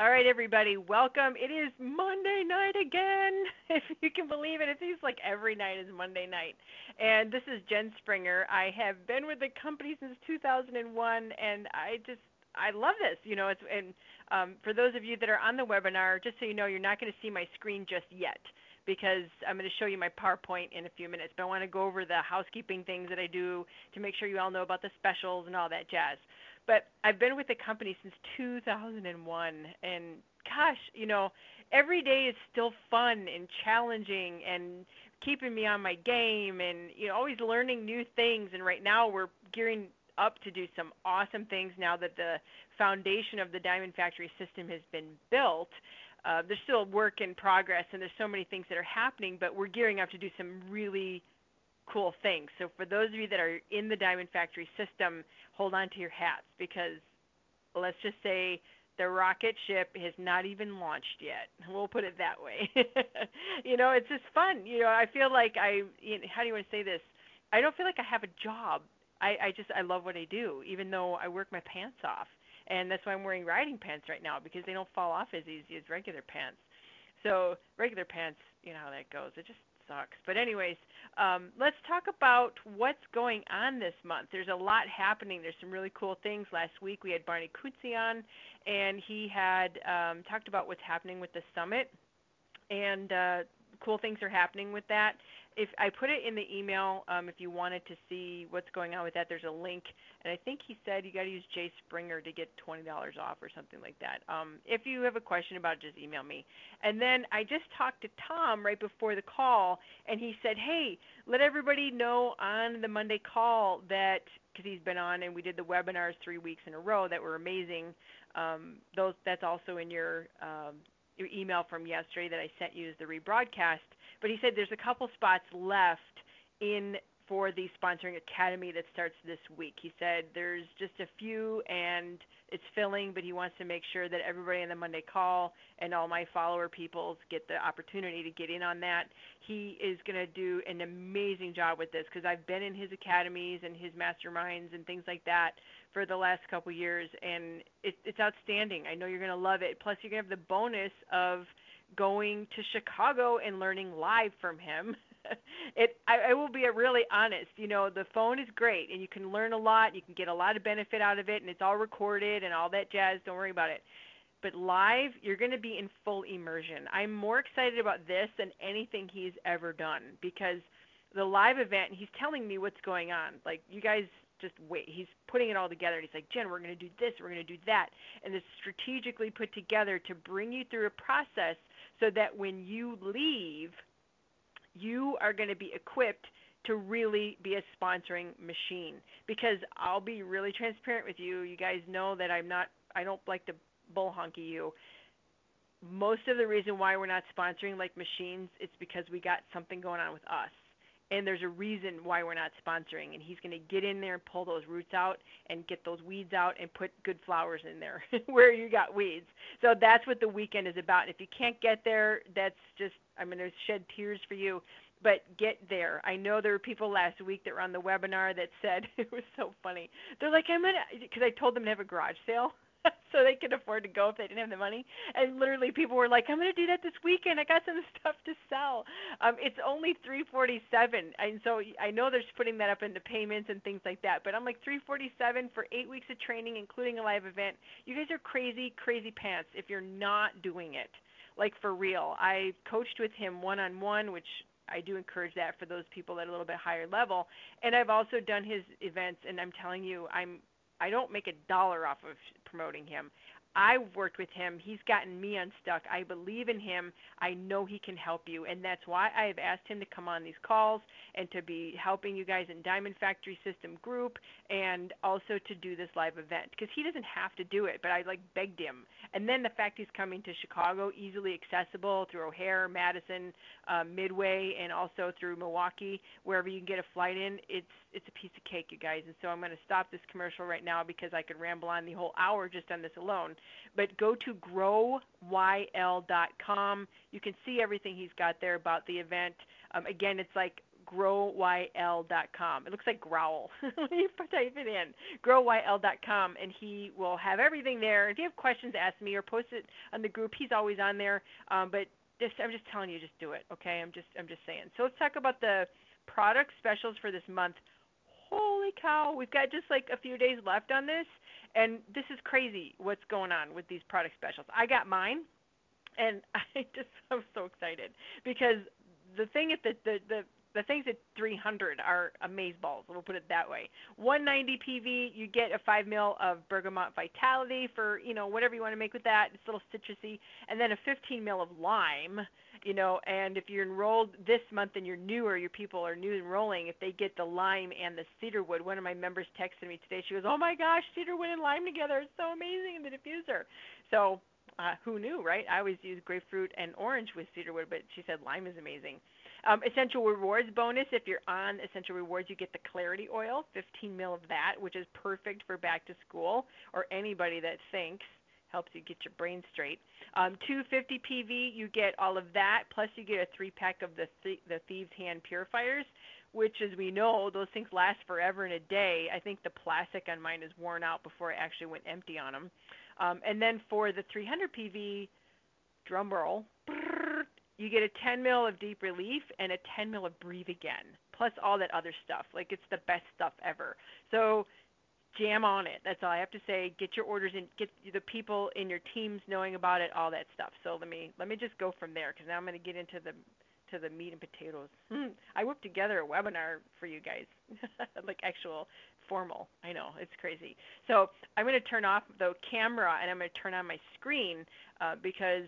All right, everybody, welcome. It is Monday night again. If you can believe it, it seems like every night is Monday night. And this is Jen Springer. I have been with the company since 2001, and I just I love this. You know, it's and um, for those of you that are on the webinar, just so you know, you're not going to see my screen just yet because I'm going to show you my PowerPoint in a few minutes. But I want to go over the housekeeping things that I do to make sure you all know about the specials and all that jazz. But I've been with the company since 2001, and gosh, you know, every day is still fun and challenging and keeping me on my game and you know always learning new things. And right now we're gearing up to do some awesome things now that the foundation of the diamond factory system has been built. Uh, there's still work in progress and there's so many things that are happening but we're gearing up to do some really cool things. So for those of you that are in the Diamond Factory system, hold on to your hats because let's just say the rocket ship has not even launched yet. We'll put it that way. you know, it's just fun. You know, I feel like I you know, how do you want to say this? I don't feel like I have a job. I, I just I love what I do, even though I work my pants off. And that's why I'm wearing riding pants right now because they don't fall off as easy as regular pants. So regular pants, you know how that goes. It just sucks. But anyways, um, let's talk about what's going on this month. There's a lot happening. There's some really cool things. Last week we had Barney Coetzee on, and he had um, talked about what's happening with the summit, and uh, cool things are happening with that if I put it in the email, um, if you wanted to see what's going on with that, there's a link, and I think he said you got to use Jay Springer to get twenty dollars off or something like that. Um, if you have a question about it, just email me. And then I just talked to Tom right before the call, and he said, hey, let everybody know on the Monday call that because he's been on and we did the webinars three weeks in a row that were amazing. Um, those that's also in your um, your email from yesterday that I sent you as the rebroadcast but he said there's a couple spots left in for the sponsoring academy that starts this week. He said there's just a few and it's filling, but he wants to make sure that everybody in the Monday call and all my follower peoples get the opportunity to get in on that. He is going to do an amazing job with this because I've been in his academies and his masterminds and things like that for the last couple years, and it, it's outstanding. I know you're going to love it. Plus, you're going to have the bonus of going to Chicago and learning live from him. it I, I will be really honest, you know, the phone is great and you can learn a lot, you can get a lot of benefit out of it and it's all recorded and all that jazz, don't worry about it. But live, you're going to be in full immersion. I'm more excited about this than anything he's ever done because the live event, he's telling me what's going on. Like you guys just wait. He's putting it all together. And he's like, Jen, we're going to do this, we're going to do that, and it's strategically put together to bring you through a process so that when you leave, you are going to be equipped to really be a sponsoring machine. Because I'll be really transparent with you. You guys know that I'm not, I don't like to bull honky you. Most of the reason why we're not sponsoring like machines, it's because we got something going on with us and there's a reason why we're not sponsoring and he's going to get in there and pull those roots out and get those weeds out and put good flowers in there where you got weeds so that's what the weekend is about and if you can't get there that's just i'm going to shed tears for you but get there. I know there were people last week that were on the webinar that said it was so funny. They're like, I'm gonna, because I told them to have a garage sale, so they could afford to go if they didn't have the money. And literally, people were like, "I'm going to do that this weekend. I got some stuff to sell." Um, it's only 347, and so I know they're putting that up into payments and things like that. But I'm like 347 for eight weeks of training, including a live event. You guys are crazy, crazy pants if you're not doing it. Like for real. I coached with him one on one, which I do encourage that for those people at a little bit higher level. And I've also done his events, and I'm telling you, I'm I don't make a dollar off of promoting him. I've worked with him. He's gotten me unstuck. I believe in him. I know he can help you. And that's why I have asked him to come on these calls and to be helping you guys in Diamond Factory System group and also to do this live event because he doesn't have to do it, but I like begged him. And then the fact he's coming to Chicago, easily accessible through O'Hare, Madison, uh, Midway, and also through Milwaukee, wherever you can get a flight in, it's it's a piece of cake, you guys. And so I'm going to stop this commercial right now because I could ramble on the whole hour just on this alone. But go to growyl.com. You can see everything he's got there about the event. Um, again, it's like growyl.com. It looks like growl when you type it in. Growyl.com, and he will have everything there. If you have questions, ask me or post it on the group. He's always on there. Um, but just, I'm just telling you, just do it. Okay? I'm just, I'm just saying. So let's talk about the product specials for this month. Holy cow! We've got just like a few days left on this, and this is crazy. What's going on with these product specials? I got mine and I just I'm so excited because the thing at the the the the things at 300 are amaze balls. We'll put it that way. 190 PV, you get a five mil of bergamot vitality for you know whatever you want to make with that. It's a little citrusy, and then a 15 mil of lime. You know, and if you're enrolled this month and you're new or your people are new enrolling, if they get the lime and the cedarwood, one of my members texted me today. She goes, "Oh my gosh, cedarwood and lime together! It's so amazing in the diffuser." So uh, who knew, right? I always use grapefruit and orange with cedarwood, but she said lime is amazing. Um, essential rewards bonus if you're on essential rewards, you get the clarity oil, 15 mil of that, which is perfect for back to school or anybody that thinks helps you get your brain straight. Um, 250 PV, you get all of that, plus you get a three pack of the th- the thieves hand purifiers, which, as we know, those things last forever and a day. I think the plastic on mine is worn out before I actually went empty on them. Um, and then for the 300 PV drum roll, you get a 10 mil of deep relief and a 10 mil of breathe again, plus all that other stuff. Like it's the best stuff ever. So jam on it. That's all I have to say. Get your orders in. Get the people in your teams knowing about it. All that stuff. So let me let me just go from there because now I'm going to get into the to the meat and potatoes. Hmm. I whipped together a webinar for you guys, like actual formal. I know it's crazy. So I'm going to turn off the camera and I'm going to turn on my screen uh, because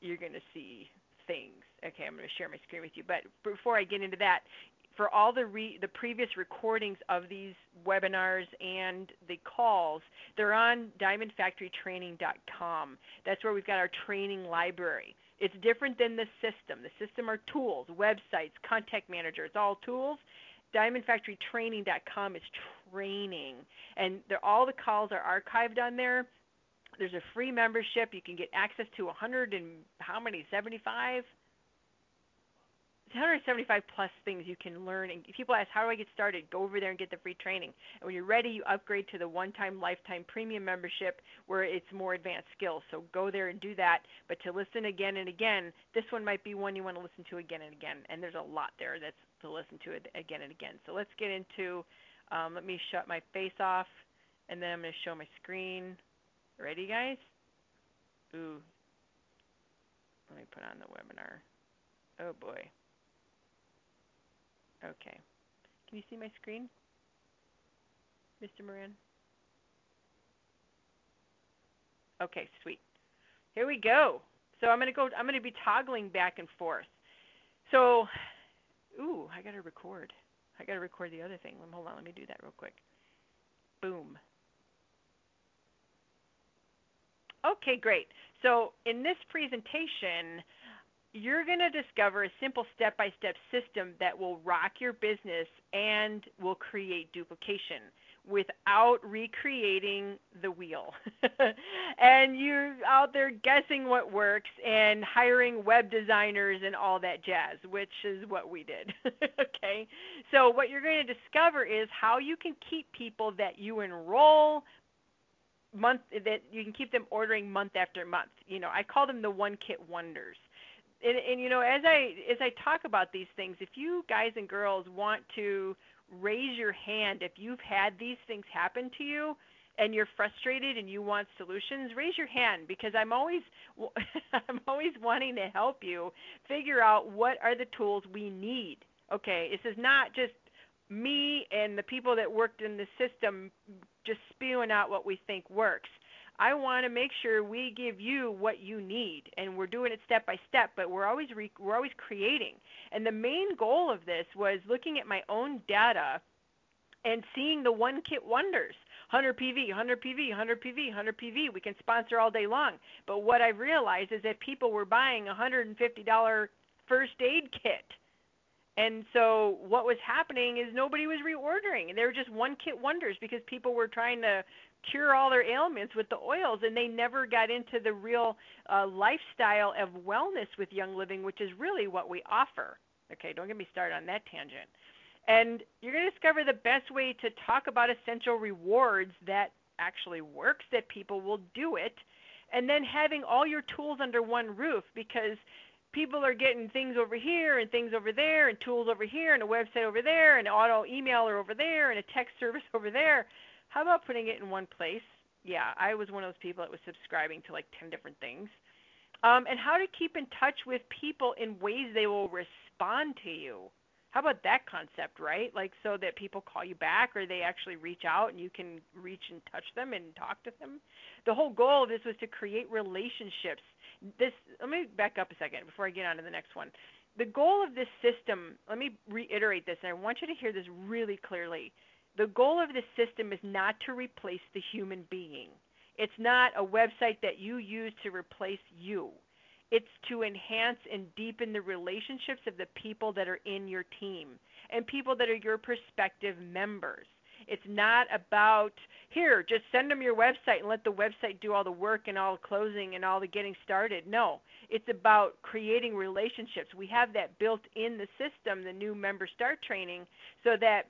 you're going to see things. Okay, I'm going to share my screen with you. But before I get into that, for all the re- the previous recordings of these webinars and the calls, they're on diamondfactorytraining.com. That's where we've got our training library. It's different than the system. The system are tools, websites, contact manager. It's all tools. DiamondFactoryTraining.com is training, and all the calls are archived on there. There's a free membership. You can get access to 100 and how many? 75 175 plus things you can learn. And people ask, how do I get started? Go over there and get the free training. And when you're ready, you upgrade to the one-time lifetime premium membership where it's more advanced skills. So go there and do that. But to listen again and again, this one might be one you want to listen to again and again. And there's a lot there that's to listen to it again and again. So let's get into. Um, let me shut my face off, and then I'm going to show my screen. Ready, guys? Ooh. Let me put on the webinar. Oh boy. Okay. Can you see my screen, Mr. Moran? Okay, sweet. Here we go. So I'm gonna go. I'm gonna be toggling back and forth. So, ooh, I gotta record. I gotta record the other thing. Hold on. Let me do that real quick. Boom. Okay, great. So in this presentation, you're going to discover a simple step by step system that will rock your business and will create duplication without recreating the wheel. and you're out there guessing what works and hiring web designers and all that jazz, which is what we did. okay? So, what you're going to discover is how you can keep people that you enroll month that you can keep them ordering month after month. You know, I call them the one kit wonders and, and you know, as I as I talk about these things, if you guys and girls want to raise your hand if you've had these things happen to you and you're frustrated and you want solutions, raise your hand because I'm always I'm always wanting to help you figure out what are the tools we need. Okay, this is not just me and the people that worked in the system just spewing out what we think works. I want to make sure we give you what you need, and we're doing it step by step. But we're always re- we're always creating. And the main goal of this was looking at my own data and seeing the one kit wonders. 100 PV, 100 PV, 100 PV, 100 PV. We can sponsor all day long. But what I realized is that people were buying a $150 first aid kit. And so what was happening is nobody was reordering. They were just one kit wonders because people were trying to cure all their ailments with the oils, and they never got into the real uh, lifestyle of wellness with Young Living, which is really what we offer. Okay, don't get me started on that tangent. And you're going to discover the best way to talk about essential rewards that actually works, that people will do it, and then having all your tools under one roof because people are getting things over here and things over there and tools over here and a website over there and auto emailer over there and a text service over there. How about putting it in one place? Yeah, I was one of those people that was subscribing to like 10 different things. Um, and how to keep in touch with people in ways they will respond to you. How about that concept, right? Like so that people call you back or they actually reach out and you can reach and touch them and talk to them. The whole goal of this was to create relationships. This let me back up a second before I get on to the next one. The goal of this system, let me reiterate this and I want you to hear this really clearly. The goal of this system is not to replace the human being. It's not a website that you use to replace you. It's to enhance and deepen the relationships of the people that are in your team and people that are your prospective members. It's not about here, just send them your website and let the website do all the work and all the closing and all the getting started. No, it's about creating relationships. We have that built in the system, the new member start training, so that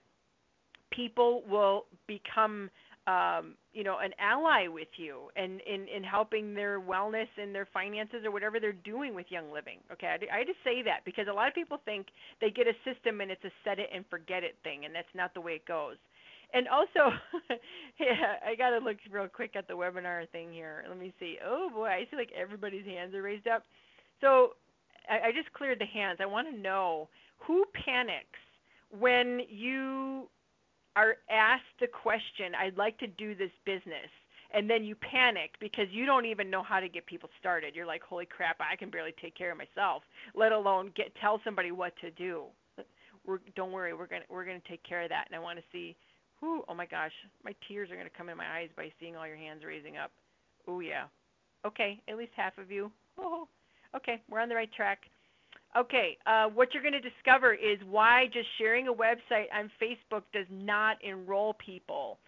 people will become um, you know, an ally with you and in, in helping their wellness and their finances or whatever they're doing with Young Living. Okay, I, I just say that because a lot of people think they get a system and it's a set it and forget it thing, and that's not the way it goes. And also, yeah, I gotta look real quick at the webinar thing here. Let me see. Oh boy, I see like everybody's hands are raised up. So I, I just cleared the hands. I want to know who panics when you are asked the question, I'd like to do this business, and then you panic because you don't even know how to get people started. You're like, holy crap, I can barely take care of myself, let alone get tell somebody what to do. We're, don't worry, we're gonna we're gonna take care of that. And I want to see, who? Oh my gosh, my tears are gonna come in my eyes by seeing all your hands raising up. Oh yeah. Okay, at least half of you. Oh, okay, we're on the right track. Okay, uh, what you're going to discover is why just sharing a website on Facebook does not enroll people.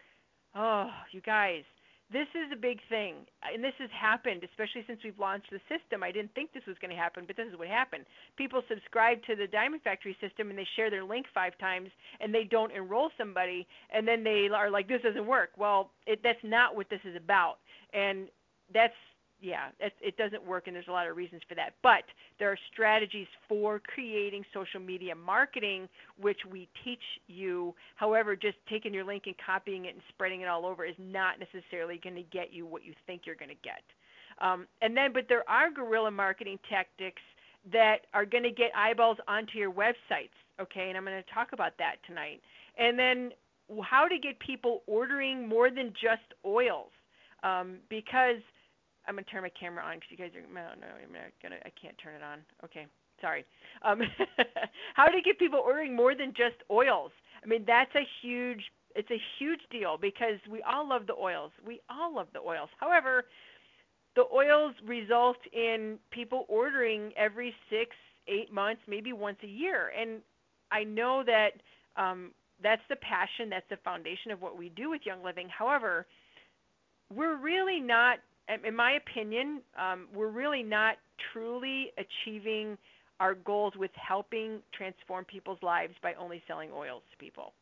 Oh, you guys, this is a big thing. And this has happened, especially since we've launched the system. I didn't think this was going to happen, but this is what happened. People subscribe to the Diamond Factory system and they share their link five times and they don't enroll somebody, and then they are like, this doesn't work. Well, it, that's not what this is about. And that's yeah, it, it doesn't work, and there's a lot of reasons for that. But there are strategies for creating social media marketing, which we teach you. However, just taking your link and copying it and spreading it all over is not necessarily going to get you what you think you're going to get. Um, and then, but there are guerrilla marketing tactics that are going to get eyeballs onto your websites. Okay, and I'm going to talk about that tonight. And then how to get people ordering more than just oils, um, because I'm gonna turn my camera on because you guys are no, no, I'm not gonna. I can't turn it on. Okay, sorry. Um, how you get people ordering more than just oils? I mean, that's a huge. It's a huge deal because we all love the oils. We all love the oils. However, the oils result in people ordering every six, eight months, maybe once a year, and I know that um, that's the passion. That's the foundation of what we do with Young Living. However, we're really not in my opinion, um, we're really not truly achieving our goals with helping transform people's lives by only selling oils to people.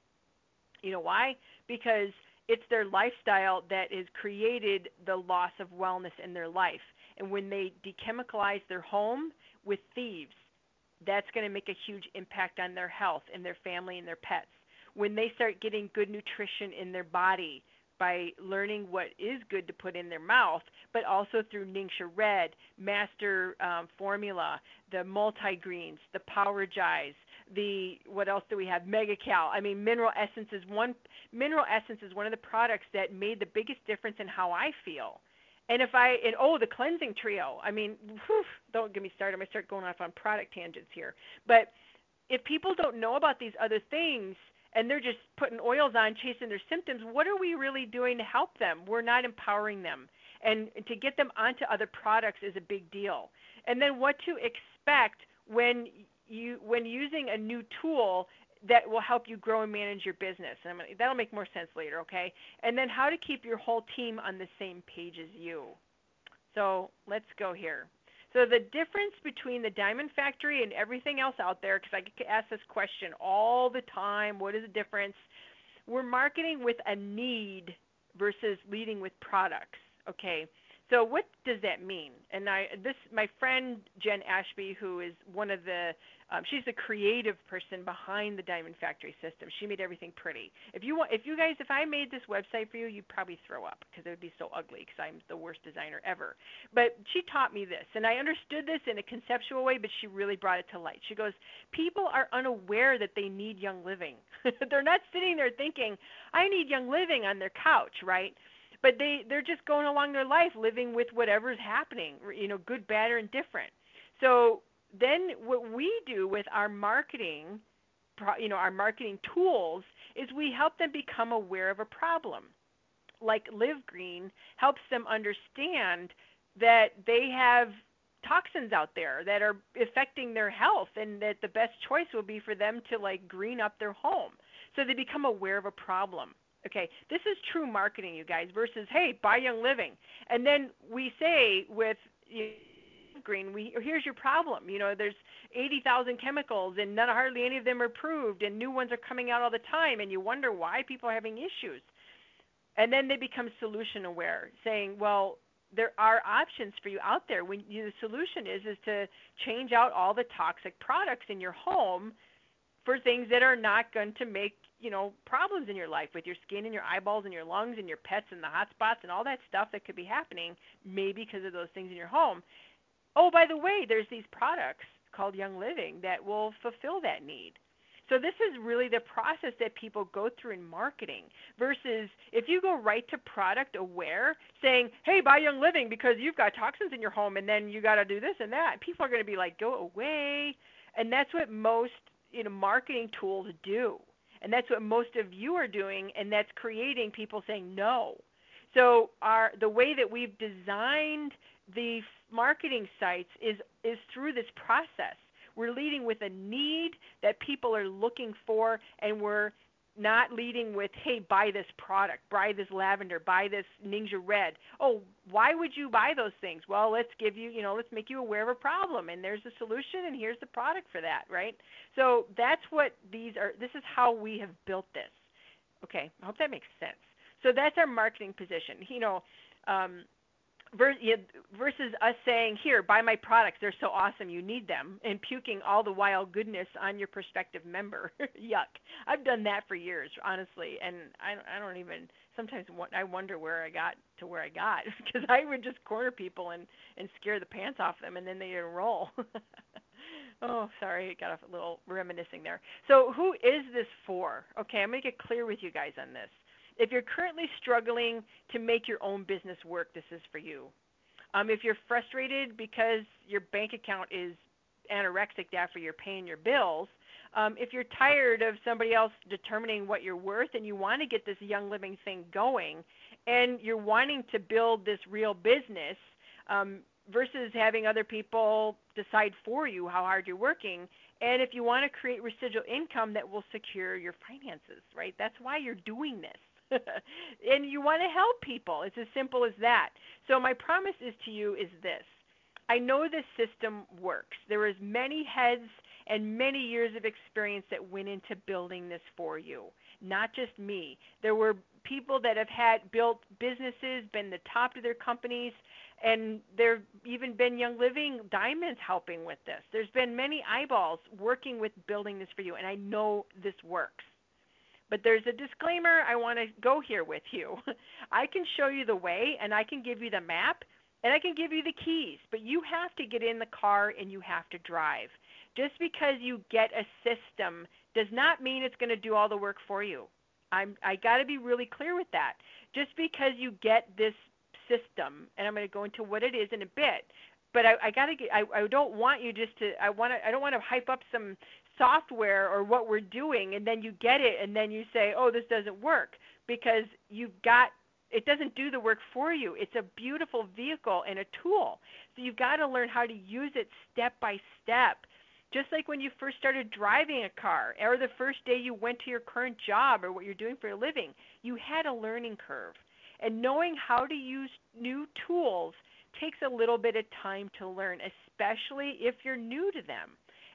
You know why? Because it's their lifestyle that has created the loss of wellness in their life. And when they dechemicalize their home with thieves, that's going to make a huge impact on their health and their family and their pets. When they start getting good nutrition in their body, by learning what is good to put in their mouth, but also through Ningxia Red, Master um, Formula, the multi greens, the PowerGize, the what else do we have? MegaCal. I mean, Mineral Essence is one. Mineral Essence is one of the products that made the biggest difference in how I feel. And if I and oh, the cleansing trio. I mean, whew, don't get me started. I'm gonna start going off on product tangents here. But if people don't know about these other things, and they're just putting oils on, chasing their symptoms, what are we really doing to help them? We're not empowering them. And to get them onto other products is a big deal. And then what to expect when you when using a new tool that will help you grow and manage your business. And gonna, that'll make more sense later, okay? And then how to keep your whole team on the same page as you. So let's go here. So the difference between the Diamond Factory and everything else out there, because I get asked this question all the time, what is the difference? We're marketing with a need versus leading with products. Okay. So what does that mean? And I this my friend Jen Ashby, who is one of the um, she's the creative person behind the Diamond Factory system. She made everything pretty. If you want, if you guys, if I made this website for you, you'd probably throw up because it would be so ugly because I'm the worst designer ever. But she taught me this, and I understood this in a conceptual way, but she really brought it to light. She goes, people are unaware that they need Young Living. They're not sitting there thinking, I need Young Living on their couch, right? But they they're just going along their life living with whatever's happening, you know, good, bad, or indifferent. So then what we do with our marketing you know our marketing tools is we help them become aware of a problem. Like live green helps them understand that they have toxins out there that are affecting their health and that the best choice will be for them to like green up their home. So they become aware of a problem. Okay this is true marketing you guys versus hey buy young living. And then we say with you green. We here's your problem. You know, there's 80,000 chemicals, and none, hardly any of them are approved, and new ones are coming out all the time, and you wonder why people are having issues. And then they become solution aware, saying, well, there are options for you out there. When you, the solution is is to change out all the toxic products in your home for things that are not going to make you know problems in your life with your skin and your eyeballs and your lungs and your pets and the hot spots and all that stuff that could be happening maybe because of those things in your home Oh, by the way, there's these products called Young Living that will fulfill that need. So this is really the process that people go through in marketing versus if you go right to product aware saying, "Hey, buy Young Living because you've got toxins in your home and then you got to do this and that." People are going to be like, "Go away." And that's what most, you know, marketing tools do. And that's what most of you are doing and that's creating people saying no. So our the way that we've designed the marketing sites is is through this process. We're leading with a need that people are looking for, and we're not leading with, hey, buy this product, buy this lavender, buy this Ningxia Red. Oh, why would you buy those things? Well, let's give you, you know, let's make you aware of a problem, and there's a solution, and here's the product for that, right? So that's what these are. This is how we have built this. Okay, I hope that makes sense. So that's our marketing position. You know, um, versus us saying, "Here, buy my products; they're so awesome, you need them," and puking all the wild goodness on your prospective member. Yuck! I've done that for years, honestly, and I, I don't even. Sometimes I wonder where I got to where I got because I would just corner people and and scare the pants off them, and then they enroll. oh, sorry, got a little reminiscing there. So, who is this for? Okay, I'm gonna get clear with you guys on this. If you're currently struggling to make your own business work, this is for you. Um, if you're frustrated because your bank account is anorexic after you're paying your bills, um, if you're tired of somebody else determining what you're worth and you want to get this young living thing going and you're wanting to build this real business um, versus having other people decide for you how hard you're working, and if you want to create residual income that will secure your finances, right? That's why you're doing this. and you want to help people. It's as simple as that. So my promise is to you is this. I know this system works. There is many heads and many years of experience that went into building this for you. Not just me. There were people that have had built businesses, been the top of their companies, and there've even been Young Living Diamonds helping with this. There's been many eyeballs working with building this for you, and I know this works. But there's a disclaimer I want to go here with you. I can show you the way and I can give you the map and I can give you the keys, but you have to get in the car and you have to drive. Just because you get a system does not mean it's going to do all the work for you. I'm I got to be really clear with that. Just because you get this system, and I'm going to go into what it is in a bit, but I, I got to get. I, I don't want you just to. I want to. I don't want to hype up some software or what we're doing and then you get it and then you say, "Oh, this doesn't work." Because you've got it doesn't do the work for you. It's a beautiful vehicle and a tool. So you've got to learn how to use it step by step. Just like when you first started driving a car or the first day you went to your current job or what you're doing for a living, you had a learning curve. And knowing how to use new tools takes a little bit of time to learn, especially if you're new to them.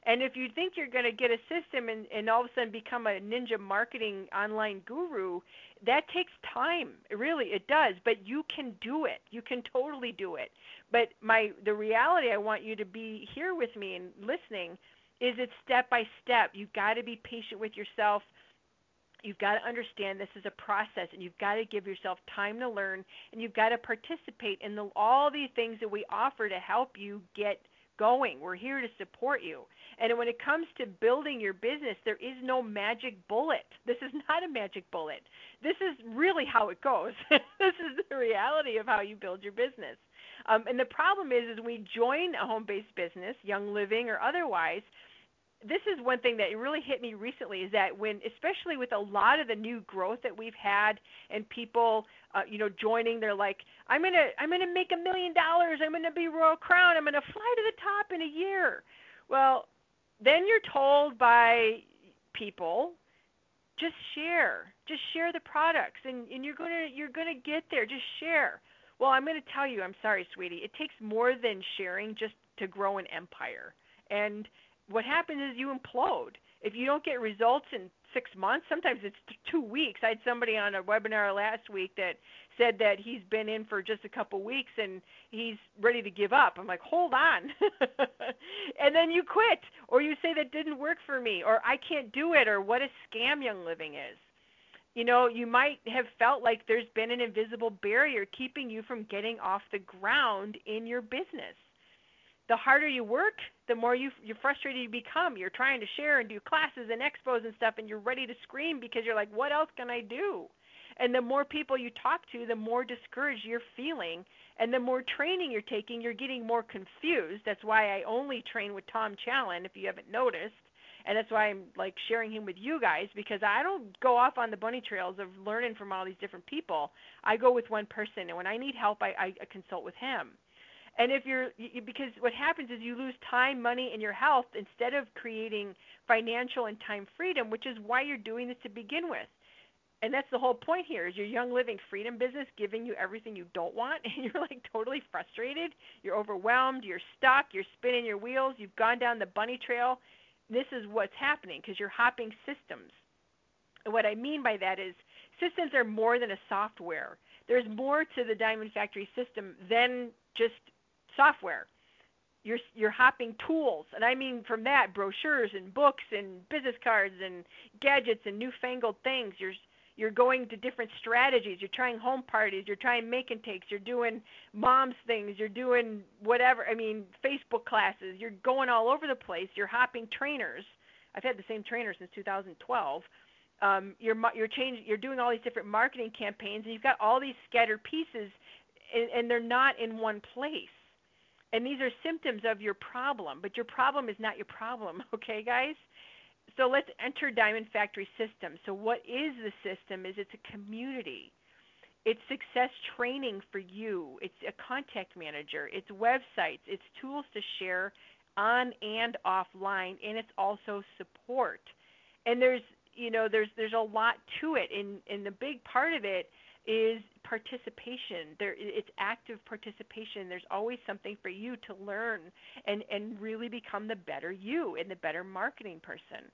And if you think you're going to get a system and, and all of a sudden become a ninja marketing online guru, that takes time. Really, it does. But you can do it. You can totally do it. But my the reality I want you to be here with me and listening is it's step by step. You've got to be patient with yourself. You've got to understand this is a process, and you've got to give yourself time to learn, and you've got to participate in the, all these things that we offer to help you get going. We're here to support you. And when it comes to building your business, there is no magic bullet. This is not a magic bullet. This is really how it goes. this is the reality of how you build your business. Um, and the problem is, is we join a home-based business, Young Living or otherwise, this is one thing that really hit me recently is that when especially with a lot of the new growth that we've had and people uh, you know joining they're like i'm going to i'm going to make a million dollars. I'm going to be royal crown. I'm going to fly to the top in a year. Well then you're told by people just share. Just share the products. And and you're going to you're going to get there. Just share. Well i'm going to tell you i'm sorry sweetie it takes more than sharing just to grow an empire. And what happens is you implode. If you don't get results in six months, sometimes it's two weeks. I had somebody on a webinar last week that said that he's been in for just a couple weeks and he's ready to give up. I'm like, hold on. and then you quit, or you say that didn't work for me, or I can't do it, or what a scam Young Living is. You know, you might have felt like there's been an invisible barrier keeping you from getting off the ground in your business the harder you work, the more you you're frustrated you become. You're trying to share and do classes and expos and stuff, and you're ready to scream because you're like, what else can I do? And the more people you talk to, the more discouraged you're feeling, and the more training you're taking, you're getting more confused. That's why I only train with Tom Challen, if you haven't noticed. And that's why I'm like sharing him with you guys because I don't go off on the bunny trails of learning from all these different people. I go with one person, and when I need help, I, I consult with him and if you're because what happens is you lose time, money, and your health instead of creating financial and time freedom, which is why you're doing this to begin with. And that's the whole point here is your young living freedom business giving you everything you don't want and you're like totally frustrated, you're overwhelmed, you're stuck, you're spinning your wheels, you've gone down the bunny trail. This is what's happening because you're hopping systems. And what I mean by that is systems are more than a software. There's more to the Diamond Factory system than just software. You're you're hopping tools, and I mean from that brochures and books and business cards and gadgets and newfangled things. You're you're going to different strategies. You're trying home parties. You're trying make and takes. You're doing mom's things. You're doing whatever. I mean, Facebook classes. You're going all over the place. You're hopping trainers. I've had the same trainer since 2012. Um, you're you're changing. You're doing all these different marketing campaigns, and you've got all these scattered pieces, and, and they're not in one place. And these are symptoms of your problem, but your problem is not your problem, okay, guys? So let's enter Diamond Factory System. So what is the system? Is it's a community. It's success training for you. It's a contact manager. It's websites. It's tools to share on and offline, and it's also support. And there's you know there's there's a lot to it, and and the big part of it is participation. There, it's active participation. There's always something for you to learn and and really become the better you and the better marketing person.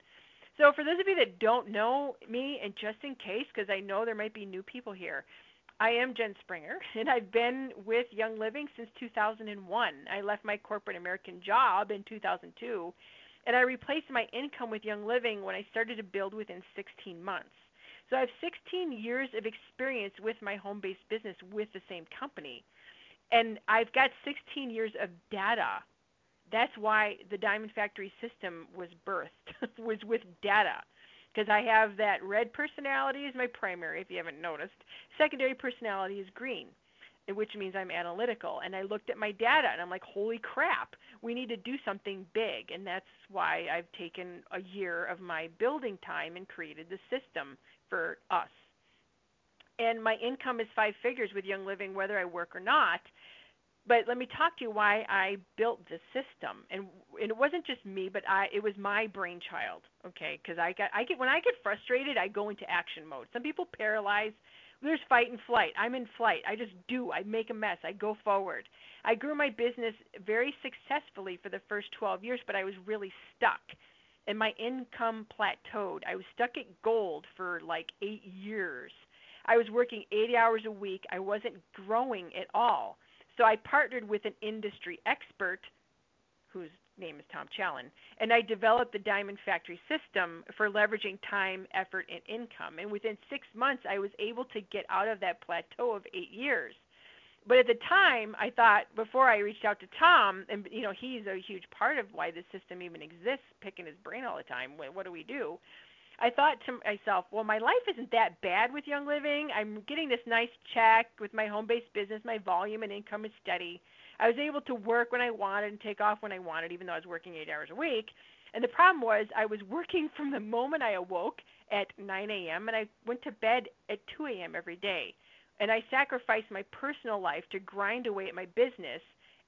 So for those of you that don't know me, and just in case, because I know there might be new people here, I am Jen Springer, and I've been with Young Living since 2001. I left my corporate American job in 2002, and I replaced my income with Young Living when I started to build within 16 months. So I have 16 years of experience with my home based business with the same company. And I've got 16 years of data. That's why the Diamond Factory system was birthed, was with data. Because I have that red personality as my primary, if you haven't noticed. Secondary personality is green, which means I'm analytical. And I looked at my data and I'm like, holy crap, we need to do something big. And that's why I've taken a year of my building time and created the system for us. And my income is five figures with Young Living, whether I work or not. But let me talk to you why I built this system, and, and it wasn't just me, but I it was my brainchild. Okay, because I got I get when I get frustrated, I go into action mode. Some people paralyze there's fight and flight. I'm in flight. I just do. I make a mess. I go forward. I grew my business very successfully for the first 12 years, but I was really stuck. And my income plateaued. I was stuck at gold for like eight years. I was working 80 hours a week. I wasn't growing at all. So I partnered with an industry expert whose name is Tom Challen, and I developed the Diamond Factory system for leveraging time, effort, and income. And within six months, I was able to get out of that plateau of eight years. But at the time, I thought before I reached out to Tom, and you know he's a huge part of why this system even exists, picking his brain all the time. What, what do we do? I thought to myself, well, my life isn't that bad with Young Living. I'm getting this nice check with my home-based business. My volume and income is steady. I was able to work when I wanted and take off when I wanted, even though I was working eight hours a week. And the problem was I was working from the moment I awoke at 9 a.m. and I went to bed at 2 a.m. every day. And I sacrificed my personal life to grind away at my business.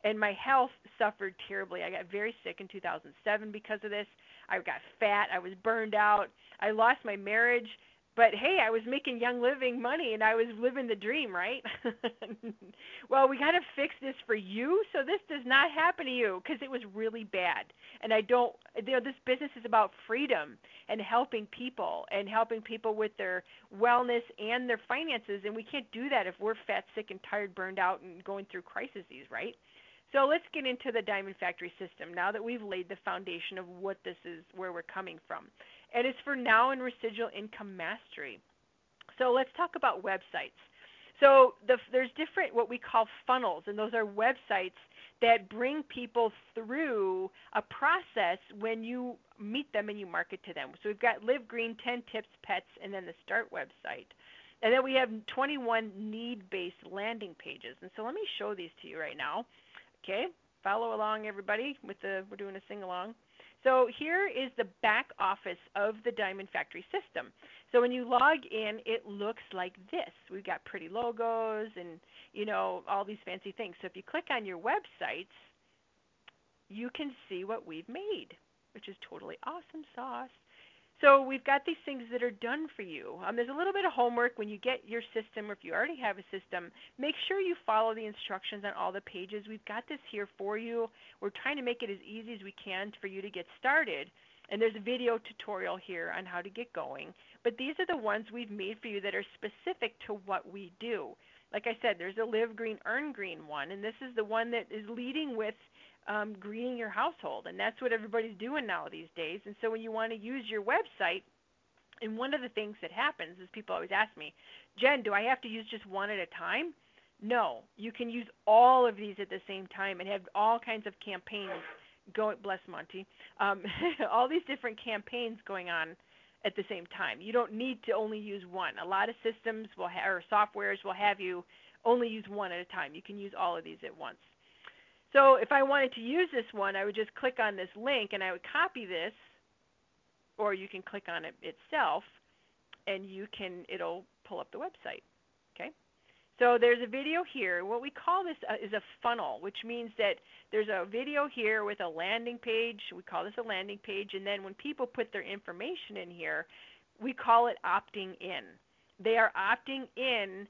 And my health suffered terribly. I got very sick in 2007 because of this. I got fat. I was burned out. I lost my marriage but hey, I was making Young Living money and I was living the dream, right? well, we got to fix this for you so this does not happen to you because it was really bad. And I don't, you know, this business is about freedom and helping people and helping people with their wellness and their finances. And we can't do that if we're fat, sick, and tired, burned out, and going through crises, right? So let's get into the Diamond Factory system now that we've laid the foundation of what this is, where we're coming from and it's for now and residual income mastery. So let's talk about websites. So the, there's different what we call funnels, and those are websites that bring people through a process when you meet them and you market to them. So we've got Live Green, 10 Tips, Pets, and then the Start website. And then we have 21 need-based landing pages. And so let me show these to you right now. Okay, follow along, everybody. With the we're doing a sing along. So here is the back office of the Diamond Factory system. So when you log in, it looks like this. We've got pretty logos and you know all these fancy things. So if you click on your websites, you can see what we've made, which is totally awesome sauce. So we've got these things that are done for you. Um, there's a little bit of homework when you get your system, or if you already have a system, make sure you follow the instructions on all the pages. We've got this here for you. We're trying to make it as easy as we can for you to get started. And there's a video tutorial here on how to get going. But these are the ones we've made for you that are specific to what we do. Like I said, there's a Live Green, Earn Green one, and this is the one that is leading with um, greening your household, and that's what everybody's doing now these days. And so when you want to use your website, and one of the things that happens is people always ask me, Jen, do I have to use just one at a time? No, you can use all of these at the same time and have all kinds of campaigns going. Bless Monty, um, all these different campaigns going on at the same time. You don't need to only use one. A lot of systems will ha- or softwares will have you only use one at a time. You can use all of these at once. So if I wanted to use this one, I would just click on this link and I would copy this, or you can click on it itself, and you can it'll pull up the website. Okay. So there's a video here. What we call this uh, is a funnel, which means that there's a video here with a landing page. We call this a landing page, and then when people put their information in here, we call it opting in. They are opting in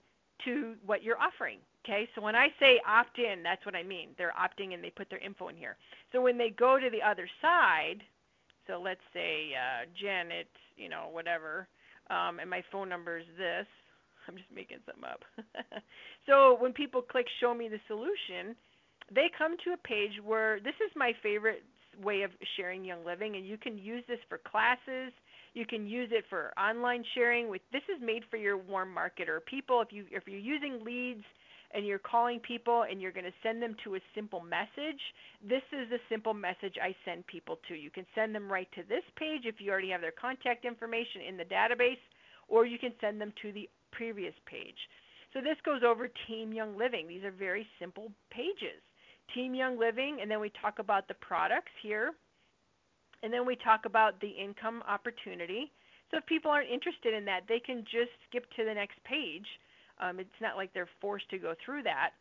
to what you're offering. Okay, so when I say opt in, that's what I mean. They're opting in, they put their info in here. So when they go to the other side, so let's say uh, Janet, you know, whatever, um, and my phone number is this. I'm just making something up. so when people click show me the solution, they come to a page where this is my favorite way of sharing Young Living, and you can use this for classes. You can use it for online sharing. With this is made for your warm market or people. If you if you're using leads and you're calling people and you're going to send them to a simple message, this is a simple message I send people to. You can send them right to this page if you already have their contact information in the database, or you can send them to the previous page. So this goes over Team Young Living. These are very simple pages. Team Young Living, and then we talk about the products here, and then we talk about the income opportunity. So if people aren't interested in that, they can just skip to the next page um, it's not like they're forced to go through that.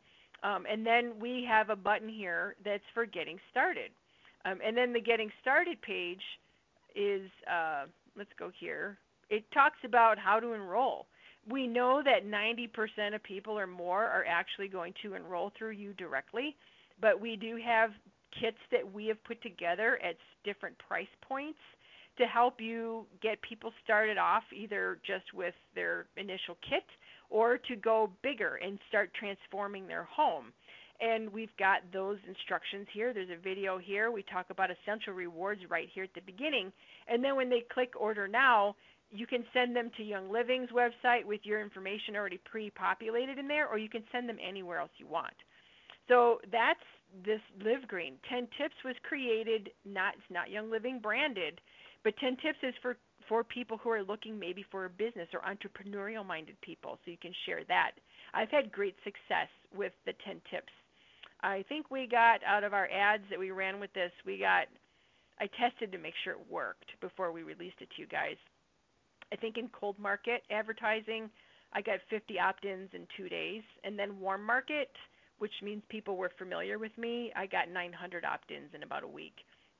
Um, and then we have a button here that's for getting started. Um, and then the getting started page is, uh, let's go here. It talks about how to enroll. We know that 90% of people or more are actually going to enroll through you directly, but we do have kits that we have put together at different price points to help you get people started off either just with their initial kit or to go bigger and start transforming their home. And we've got those instructions here. There's a video here. We talk about essential rewards right here at the beginning. And then when they click order now, you can send them to Young Living's website with your information already pre populated in there, or you can send them anywhere else you want. So that's this Live Green. 10 Tips was created, not it's not Young Living branded, but 10 Tips is for for people who are looking maybe for a business or entrepreneurial minded people, so you can share that. I've had great success with the 10 tips. I think we got out of our ads that we ran with this, we got I tested to make sure it worked before we released it to you guys. I think in cold market advertising, I got 50 opt-ins in 2 days, and then warm market, which means people were familiar with me, I got 900 opt-ins in about a week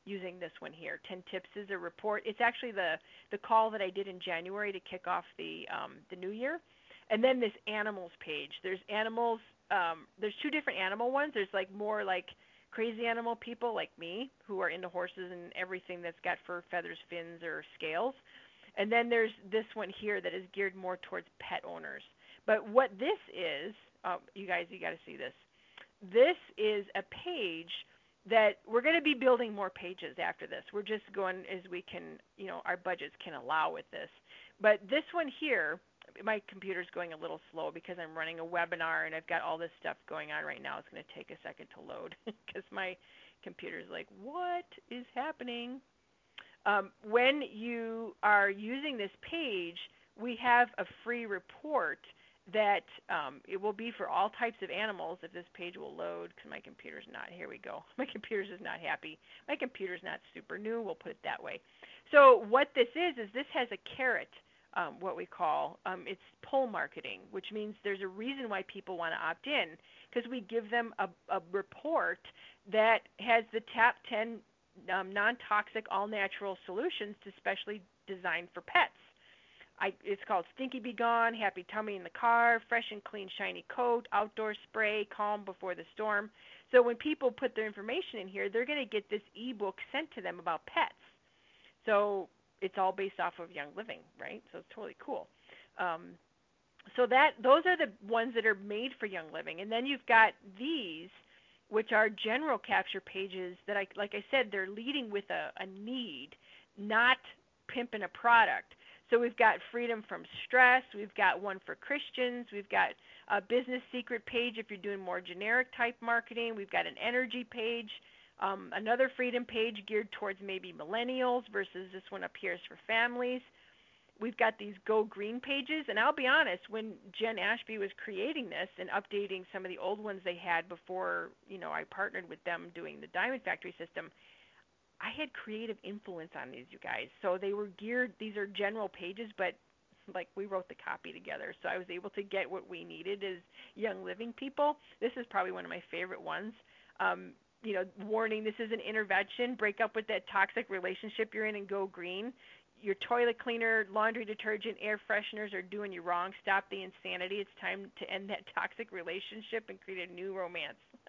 using this one here. 10 tips is a report. It's actually the the call that I did in January to kick off the um, the new year. And then this animals page. There's animals. Um, there's two different animal ones. There's like more like crazy animal people like me who are into horses and everything that's got fur, feathers, fins, or scales. And then there's this one here that is geared more towards pet owners. But what this is, oh, you guys, you got to see this. This is a page that we're going to be building more pages after this. We're just going as we can, you know, our budgets can allow with this. But this one here, my computer's going a little slow because I'm running a webinar and I've got all this stuff going on right now. It's going to take a second to load because my computer's like, what is happening? Um, when you are using this page, we have a free report that um, it will be for all types of animals. If this page will load because my computer's not here we go. My computer's just not happy. My computer's not super new we'll put it that way. So what this is is this has a carrot um, what we call um, it's pull marketing which means there's a reason why people want to opt in because we give them a, a report that has the top 10 um, non-toxic all-natural solutions to specially designed for pets I, it's called Stinky Be Gone, Happy Tummy in the Car, Fresh and Clean Shiny Coat, Outdoor Spray, Calm Before the Storm. So when people put their information in here, they're going to get this ebook sent to them about pets. So it's all based off of Young Living, right? So it's totally cool. Um, so that those are the ones that are made for Young Living, and then you've got these, which are general capture pages that I, like I said, they're leading with a, a need, not pimping a product. So we've got freedom from stress. We've got one for Christians. We've got a business secret page if you're doing more generic type marketing. We've got an energy page. Um, another freedom page geared towards maybe millennials versus this one up here is for families. We've got these Go Green pages, and I'll be honest, when Jen Ashby was creating this and updating some of the old ones they had before, you know, I partnered with them doing the Diamond Factory system, I had creative influence on these, you guys. So they were geared. These are general pages, but like we wrote the copy together, so I was able to get what we needed as young living people. This is probably one of my favorite ones. Um, you know, warning: this is an intervention. Break up with that toxic relationship you're in and go green. Your toilet cleaner, laundry detergent, air fresheners are doing you wrong. Stop the insanity. It's time to end that toxic relationship and create a new romance.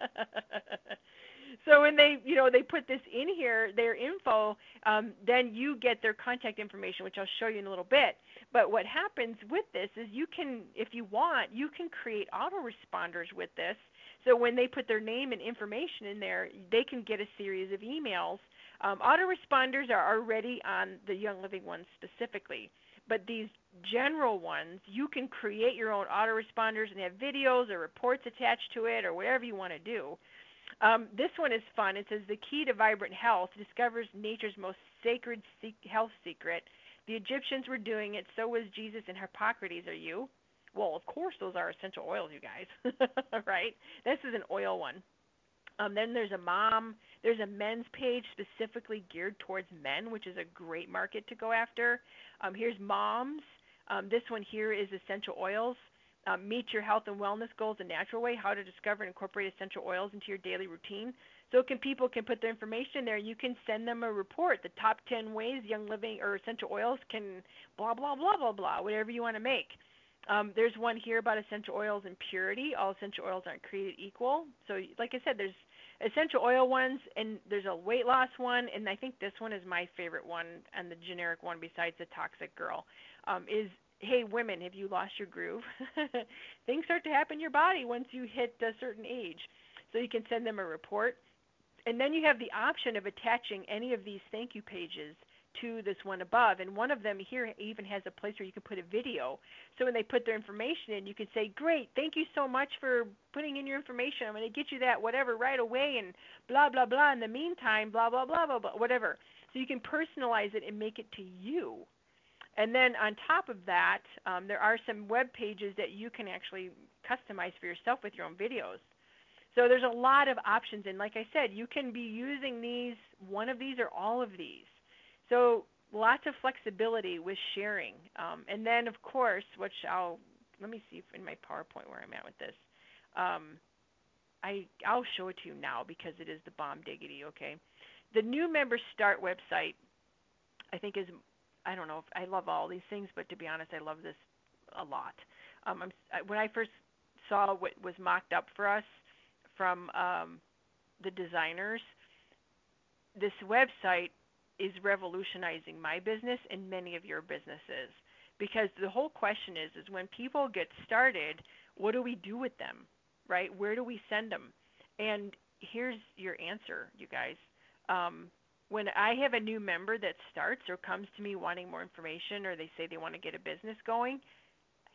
so when they you know they put this in here their info um, then you get their contact information which i'll show you in a little bit. But what happens with this is you can if you want you can create autoresponders with this. So when they put their name and information in there they can get a series of emails. Um, autoresponders are already on the young living ones specifically. But these general ones you can create your own autoresponders and have videos or reports attached to it or whatever you want to do um, this one is fun. It says the key to vibrant health discovers nature's most sacred health secret. The Egyptians were doing it, so was Jesus and Hippocrates. Are you? Well, of course, those are essential oils, you guys. right? This is an oil one. Um, then there's a mom. There's a men's page specifically geared towards men, which is a great market to go after. Um, here's moms. Um, this one here is essential oils um, meet your health and wellness goals a natural way, how to discover and incorporate essential oils into your daily routine. So can people can put their information there. You can send them a report, the top 10 ways young living or essential oils can blah blah blah blah blah, whatever you want to make. Um, there's one here about essential oils and purity. All essential oils aren't created equal. So, like I said, there's essential oil ones, and there's a weight loss one, and I think this one is my favorite one, and the generic one besides the Toxic Girl. Um, is hey women, have you lost your groove? Things start to happen in your body once you hit a certain age. So you can send them a report, and then you have the option of attaching any of these thank you pages to this one above. And one of them here even has a place where you can put a video. So when they put their information in, you can say, Great, thank you so much for putting in your information. I'm going to get you that whatever right away and blah, blah, blah. In the meantime, blah, blah, blah, blah, blah, whatever. So you can personalize it and make it to you. And then on top of that, um, there are some web pages that you can actually customize for yourself with your own videos. So there's a lot of options, and like I said, you can be using these, one of these or all of these. So lots of flexibility with sharing. Um, and then, of course, which I'll let me see if in my PowerPoint where I'm at with this. Um, I I'll show it to you now because it is the bomb diggity. Okay, the new member start website, I think is I don't know if I love all these things, but to be honest, I love this a lot. Um, I'm, when I first saw what was mocked up for us from um, the designers, this website is revolutionizing my business and many of your businesses. Because the whole question is is when people get started what do we do with them right? Where do we send them? And here's your answer you guys. Um, when i have a new member that starts or comes to me wanting more information or they say they want to get a business going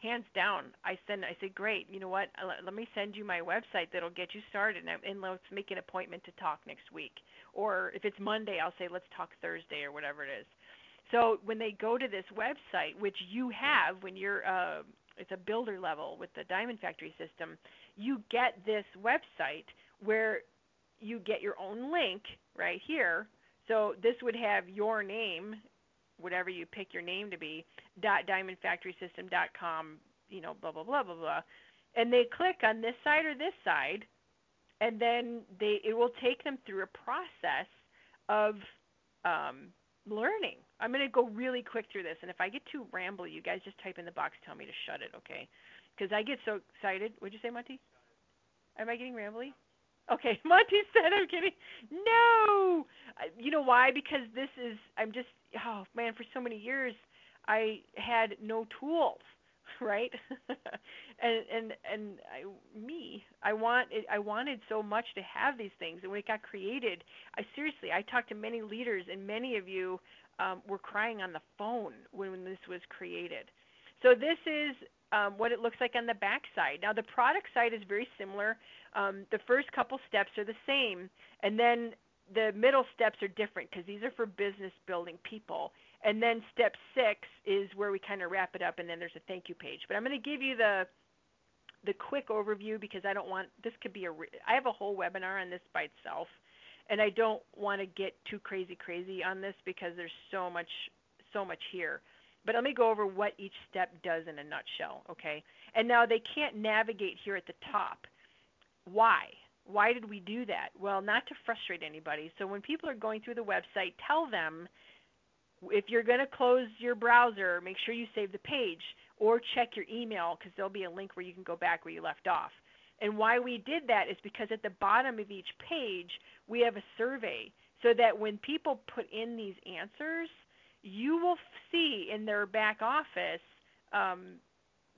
hands down i send i say great you know what? Let, let me send you my website that'll get you started and, and let's make an appointment to talk next week. Or if it's monday i'll say let's talk thursday or whatever it is. So when they go to this website which you have when you're uh, it's a builder level with the diamond factory system you get this website where you get your own link right here so this would have your name whatever you pick your name to be, dot diamondfactorysystem.com, you know, blah blah blah blah blah, and they click on this side or this side, and then they it will take them through a process of um, learning. I'm going to go really quick through this, and if I get too rambly, you guys just type in the box, tell me to shut it, okay? Because I get so excited. What'd you say, Monty? Am I getting rambly? Okay, Monty said I'm kidding. No, you know why? Because this is I'm just oh man, for so many years I had no tools, right? and and and I, me, I want I wanted so much to have these things, and when it got created, I seriously I talked to many leaders, and many of you um, were crying on the phone when, when this was created. So this is um, what it looks like on the back side. Now the product side is very similar. Um, the first couple steps are the same, and then the middle steps are different because these are for business building people. And then step six is where we kind of wrap it up, and then there's a thank you page. But I'm going to give you the the quick overview because I don't want this could be a I have a whole webinar on this by itself, and I don't want to get too crazy crazy on this because there's so much so much here. But let me go over what each step does in a nutshell, okay? And now they can't navigate here at the top. Why? Why did we do that? Well, not to frustrate anybody. So when people are going through the website, tell them if you're going to close your browser, make sure you save the page or check your email because there'll be a link where you can go back where you left off. And why we did that is because at the bottom of each page, we have a survey so that when people put in these answers, you will see in their back office um,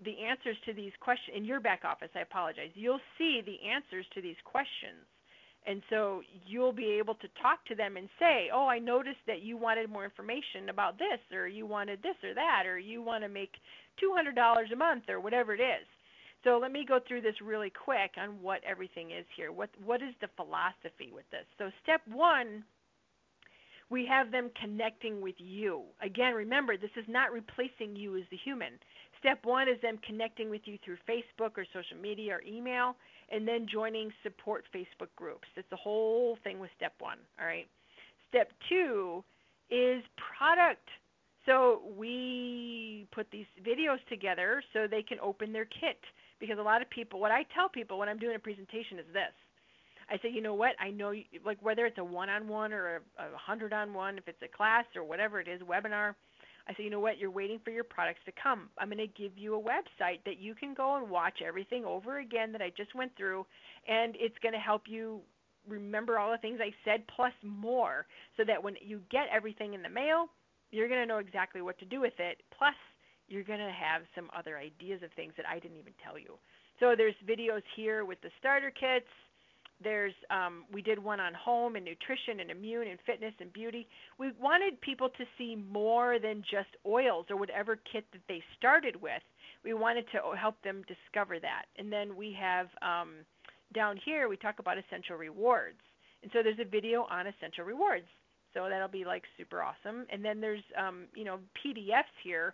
the answers to these questions in your back office. I apologize. You'll see the answers to these questions. And so you'll be able to talk to them and say, "Oh, I noticed that you wanted more information about this or you wanted this or that or you want to make $200 a month or whatever it is." So let me go through this really quick on what everything is here. What what is the philosophy with this? So step 1 we have them connecting with you. Again, remember, this is not replacing you as the human. Step one is them connecting with you through Facebook or social media or email, and then joining support Facebook groups. It's the whole thing with step one. All right. Step two is product. So we put these videos together so they can open their kit. Because a lot of people, what I tell people when I'm doing a presentation is this I say, you know what? I know, you, like whether it's a one-on-one or a, a hundred-on-one, if it's a class or whatever it is, webinar, I say, you know what? You're waiting for your products to come. I'm going to give you a website that you can go and watch everything over again that I just went through, and it's going to help you remember all the things I said plus more, so that when you get everything in the mail, you're going to know exactly what to do with it. Plus, you're going to have some other ideas of things that I didn't even tell you. So there's videos here with the starter kits there's um, we did one on home and nutrition and immune and fitness and beauty. We wanted people to see more than just oils or whatever kit that they started with. We wanted to help them discover that. And then we have um, down here we talk about essential rewards. And so there's a video on essential rewards. So that'll be like super awesome. And then there's um, you know PDFs here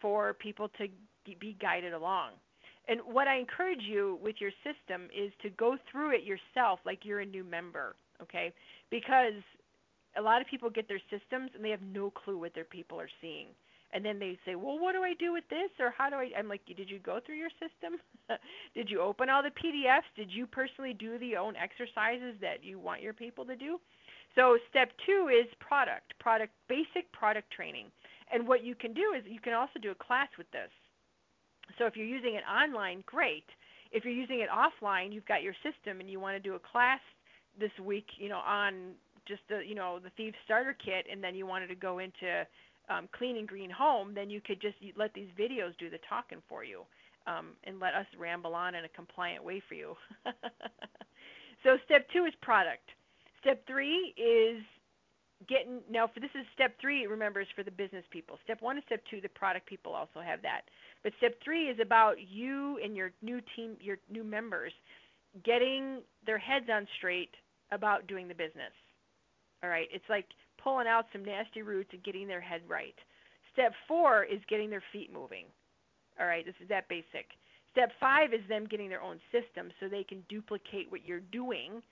for people to be guided along. And what I encourage you with your system is to go through it yourself like you're a new member, okay? Because a lot of people get their systems and they have no clue what their people are seeing. And then they say, "Well, what do I do with this?" or "How do I?" I'm like, "Did you go through your system? Did you open all the PDFs? Did you personally do the own exercises that you want your people to do?" So step two is product, product, basic product training. And what you can do is you can also do a class with this. So if you're using it online, great. If you're using it offline, you've got your system and you want to do a class this week, you know, on just the, you know, the Thieves Starter Kit, and then you wanted to go into um, clean and green home, then you could just let these videos do the talking for you, um, and let us ramble on in a compliant way for you. so step two is product. Step three is getting now for this is step three remember is for the business people. Step one and step two the product people also have that. But step three is about you and your new team your new members getting their heads on straight about doing the business. All right? It's like pulling out some nasty roots and getting their head right. Step four is getting their feet moving. All right? This is that basic. Step five is them getting their own system so they can duplicate what you're doing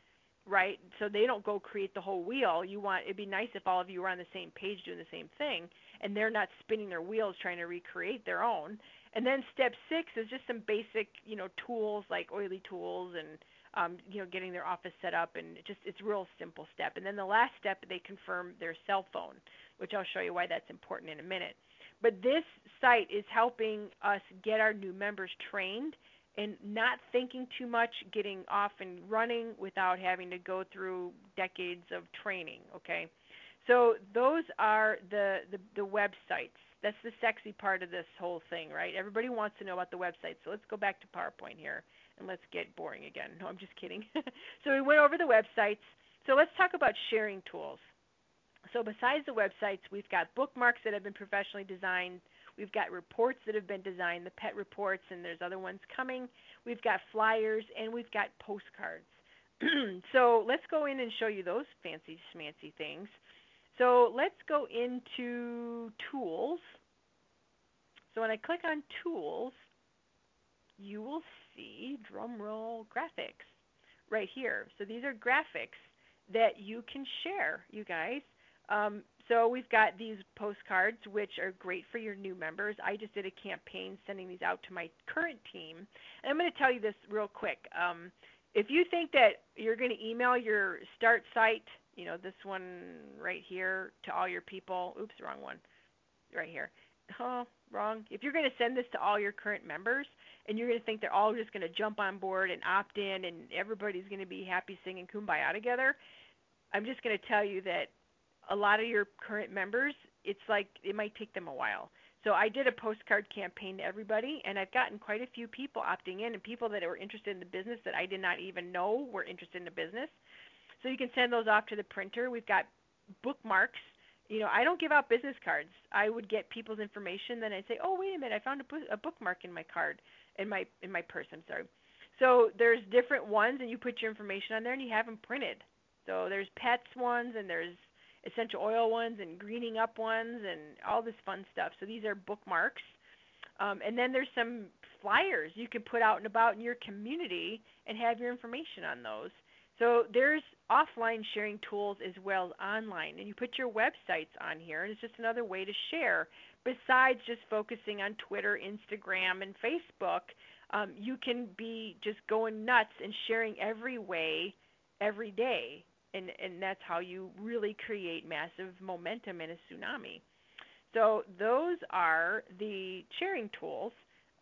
right? So they don't go create the whole wheel. You want it'd be nice if all of you were on the same page doing the same thing, and they're not spinning their wheels trying to recreate their own. And then step six is just some basic, you know, tools like oily tools and um, you know, getting their office set up, and it just it's real simple step. And then the last step, they confirm their cell phone, which I'll show you why that's important in a minute. But this site is helping us get our new members trained and not thinking too much, getting off and running without having to go through decades of training. Okay, so those are the, the the websites. That's the sexy part of this whole thing, right? Everybody wants to know about the website. So let's go back to PowerPoint here and let's get boring again. No, I'm just kidding. so we went over the websites. So let's talk about sharing tools. So besides the websites, we've got bookmarks that have been professionally designed We've got reports that have been designed, the pet reports, and there's other ones coming. We've got flyers, and we've got postcards. so let's go in and show you those fancy schmancy things. So let's go into Tools. So when I click on Tools, you will see drumroll graphics right here. So these are graphics that you can share, you guys. Um, so we've got these postcards, which are great for your new members. I just did a campaign sending these out to my current team. And I'm going to tell you this real quick. Um, if you think that you're going to email your start site, you know, this one right here to all your people, oops, wrong one, right here. Oh, wrong. If you're going to send this to all your current members and you're going to think they're all just going to jump on board and opt in and everybody's going to be happy singing kumbaya together, I'm just going to tell you that a lot of your current members, it's like it might take them a while. So I did a postcard campaign to everybody, and I've gotten quite a few people opting in, and people that were interested in the business that I did not even know were interested in the business. So you can send those off to the printer. We've got bookmarks. You know, I don't give out business cards. I would get people's information, then I'd say, "Oh, wait a minute, I found a, a bookmark in my card, in my in my purse." I'm sorry. So there's different ones, and you put your information on there, and you have them printed. So there's pets ones, and there's essential oil ones and greening up ones and all this fun stuff. So these are bookmarks. Um, and then there's some flyers you can put out and about in your community and have your information on those. So there's offline sharing tools as well as online. And you put your websites on here, and it's just another way to share. Besides just focusing on Twitter, Instagram, and Facebook, um, you can be just going nuts and sharing every way every day and and that's how you really create massive momentum in a tsunami. So those are the sharing tools.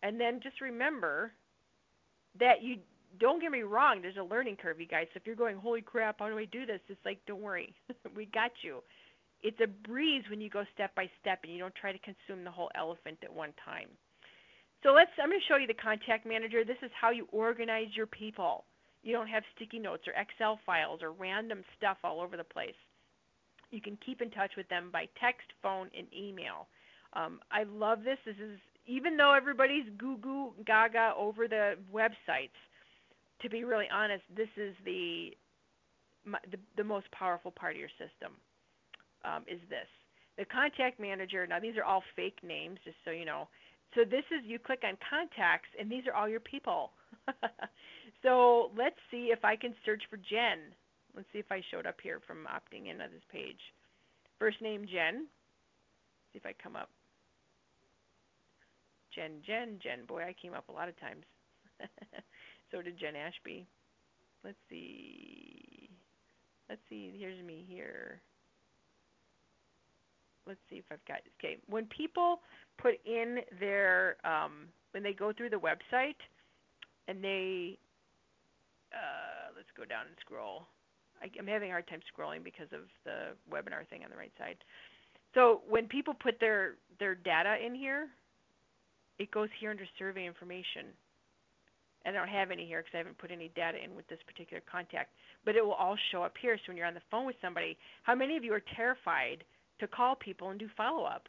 And then just remember that you don't get me wrong, there's a learning curve, you guys. So if you're going, holy crap, how do I do this? It's like, don't worry, we got you. It's a breeze when you go step by step and you don't try to consume the whole elephant at one time. So let's. I'm going to show you the contact manager. This is how you organize your people. You don't have sticky notes or Excel files or random stuff all over the place. You can keep in touch with them by text, phone, and email. Um, I love this. This is even though everybody's goo goo gaga over the websites. To be really honest, this is the the, the most powerful part of your system. Um, is this the contact manager? Now these are all fake names, just so you know. So this is you click on contacts, and these are all your people. so let's see if I can search for Jen. Let's see if I showed up here from opting in on this page. First name Jen. See if I come up. Jen, Jen, Jen. Boy, I came up a lot of times. so did Jen Ashby. Let's see. Let's see. Here's me here. Let's see if I've got. Okay, when people put in their um, when they go through the website and they uh, let's go down and scroll. I, I'm having a hard time scrolling because of the webinar thing on the right side. So when people put their their data in here, it goes here under survey information. I don't have any here because I haven't put any data in with this particular contact. But it will all show up here. So when you're on the phone with somebody, how many of you are terrified to call people and do follow up?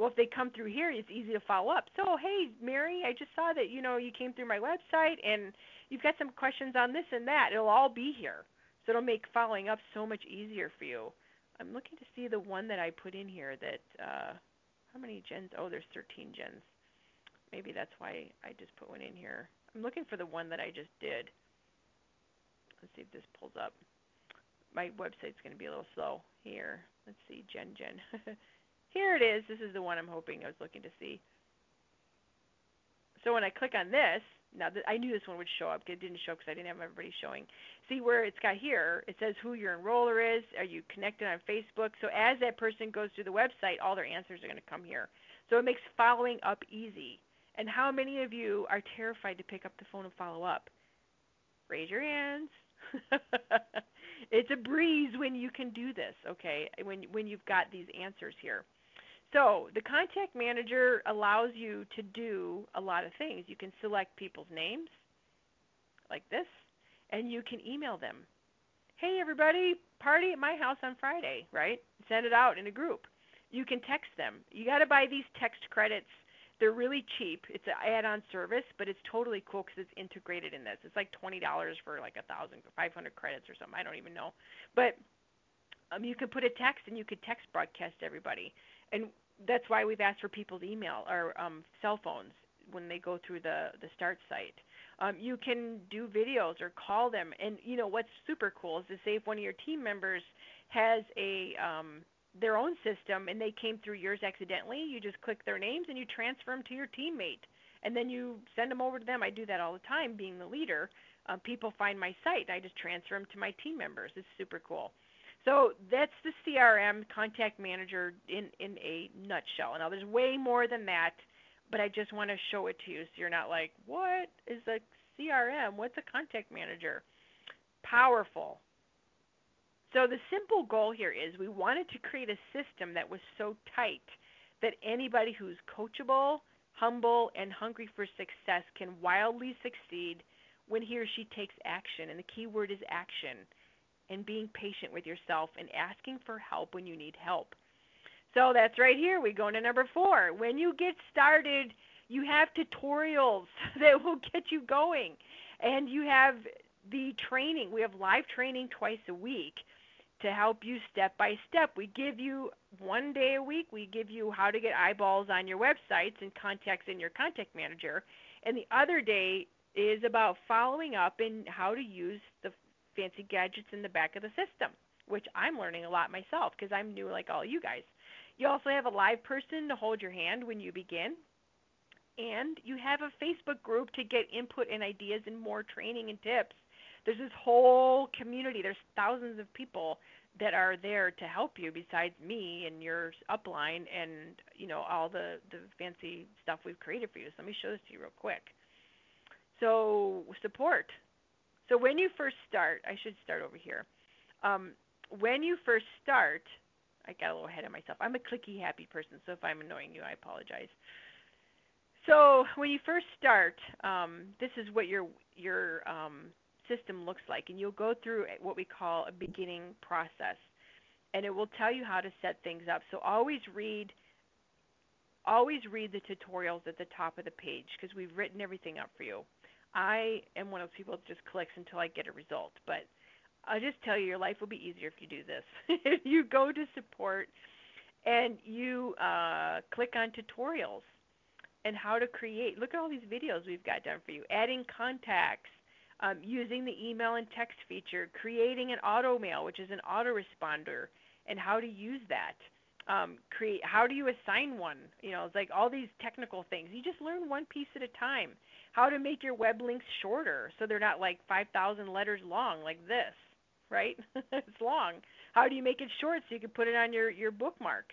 Well, if they come through here, it's easy to follow up. So, hey, Mary, I just saw that you know you came through my website and you've got some questions on this and that. It'll all be here, so it'll make following up so much easier for you. I'm looking to see the one that I put in here. That uh, how many Jens? Oh, there's 13 Jens. Maybe that's why I just put one in here. I'm looking for the one that I just did. Let's see if this pulls up. My website's going to be a little slow here. Let's see, Jen Jen. Here it is. This is the one I'm hoping I was looking to see. So when I click on this, now that I knew this one would show up. It didn't show because I didn't have everybody showing. See where it's got here? It says who your enroller is. Are you connected on Facebook? So as that person goes through the website, all their answers are going to come here. So it makes following up easy. And how many of you are terrified to pick up the phone and follow up? Raise your hands. it's a breeze when you can do this, okay? When when you've got these answers here. So the contact manager allows you to do a lot of things. You can select people's names, like this, and you can email them. Hey, everybody, party at my house on Friday, right? Send it out in a group. You can text them. You got to buy these text credits. They're really cheap. It's an add-on service, but it's totally cool because it's integrated in this. It's like twenty dollars for like a thousand, five hundred credits or something. I don't even know, but um, you can put a text and you could text broadcast everybody and that's why we've asked for people's email or um, cell phones when they go through the the start site. Um, you can do videos or call them, and you know what's super cool is to say if one of your team members has a um, their own system and they came through yours accidentally, you just click their names and you transfer them to your teammate, and then you send them over to them. I do that all the time, being the leader. Uh, people find my site, and I just transfer them to my team members. It's super cool. So that's the CRM contact manager in in a nutshell. Now there's way more than that, but I just want to show it to you so you're not like, what is a CRM? What's a contact manager? Powerful. So the simple goal here is we wanted to create a system that was so tight that anybody who's coachable, humble, and hungry for success can wildly succeed when he or she takes action. And the key word is action and being patient with yourself and asking for help when you need help. So that's right here. We go into number four. When you get started, you have tutorials that will get you going. And you have the training. We have live training twice a week to help you step by step. We give you one day a week, we give you how to get eyeballs on your websites and contacts in your contact manager. And the other day is about following up and how to use the fancy gadgets in the back of the system, which I'm learning a lot myself because I'm new like all you guys. You also have a live person to hold your hand when you begin. And you have a Facebook group to get input and ideas and more training and tips. There's this whole community. There's thousands of people that are there to help you besides me and your upline and you know all the the fancy stuff we've created for you. So let me show this to you real quick. So support. So when you first start, I should start over here. Um, when you first start, I got a little ahead of myself. I'm a clicky happy person, so if I'm annoying you, I apologize. So when you first start, um, this is what your your um, system looks like, and you'll go through what we call a beginning process, and it will tell you how to set things up. So always read always read the tutorials at the top of the page because we've written everything up for you. I am one of those people that just clicks until I get a result, but I'll just tell you your life will be easier if you do this. if you go to support and you uh, click on tutorials and how to create. Look at all these videos we've got done for you. Adding contacts, um, using the email and text feature, creating an auto mail, which is an autoresponder, and how to use that. Um, create how do you assign one? You know, it's like all these technical things. You just learn one piece at a time. How to make your web links shorter so they're not like 5,000 letters long like this, right? it's long. How do you make it short so you can put it on your your bookmark?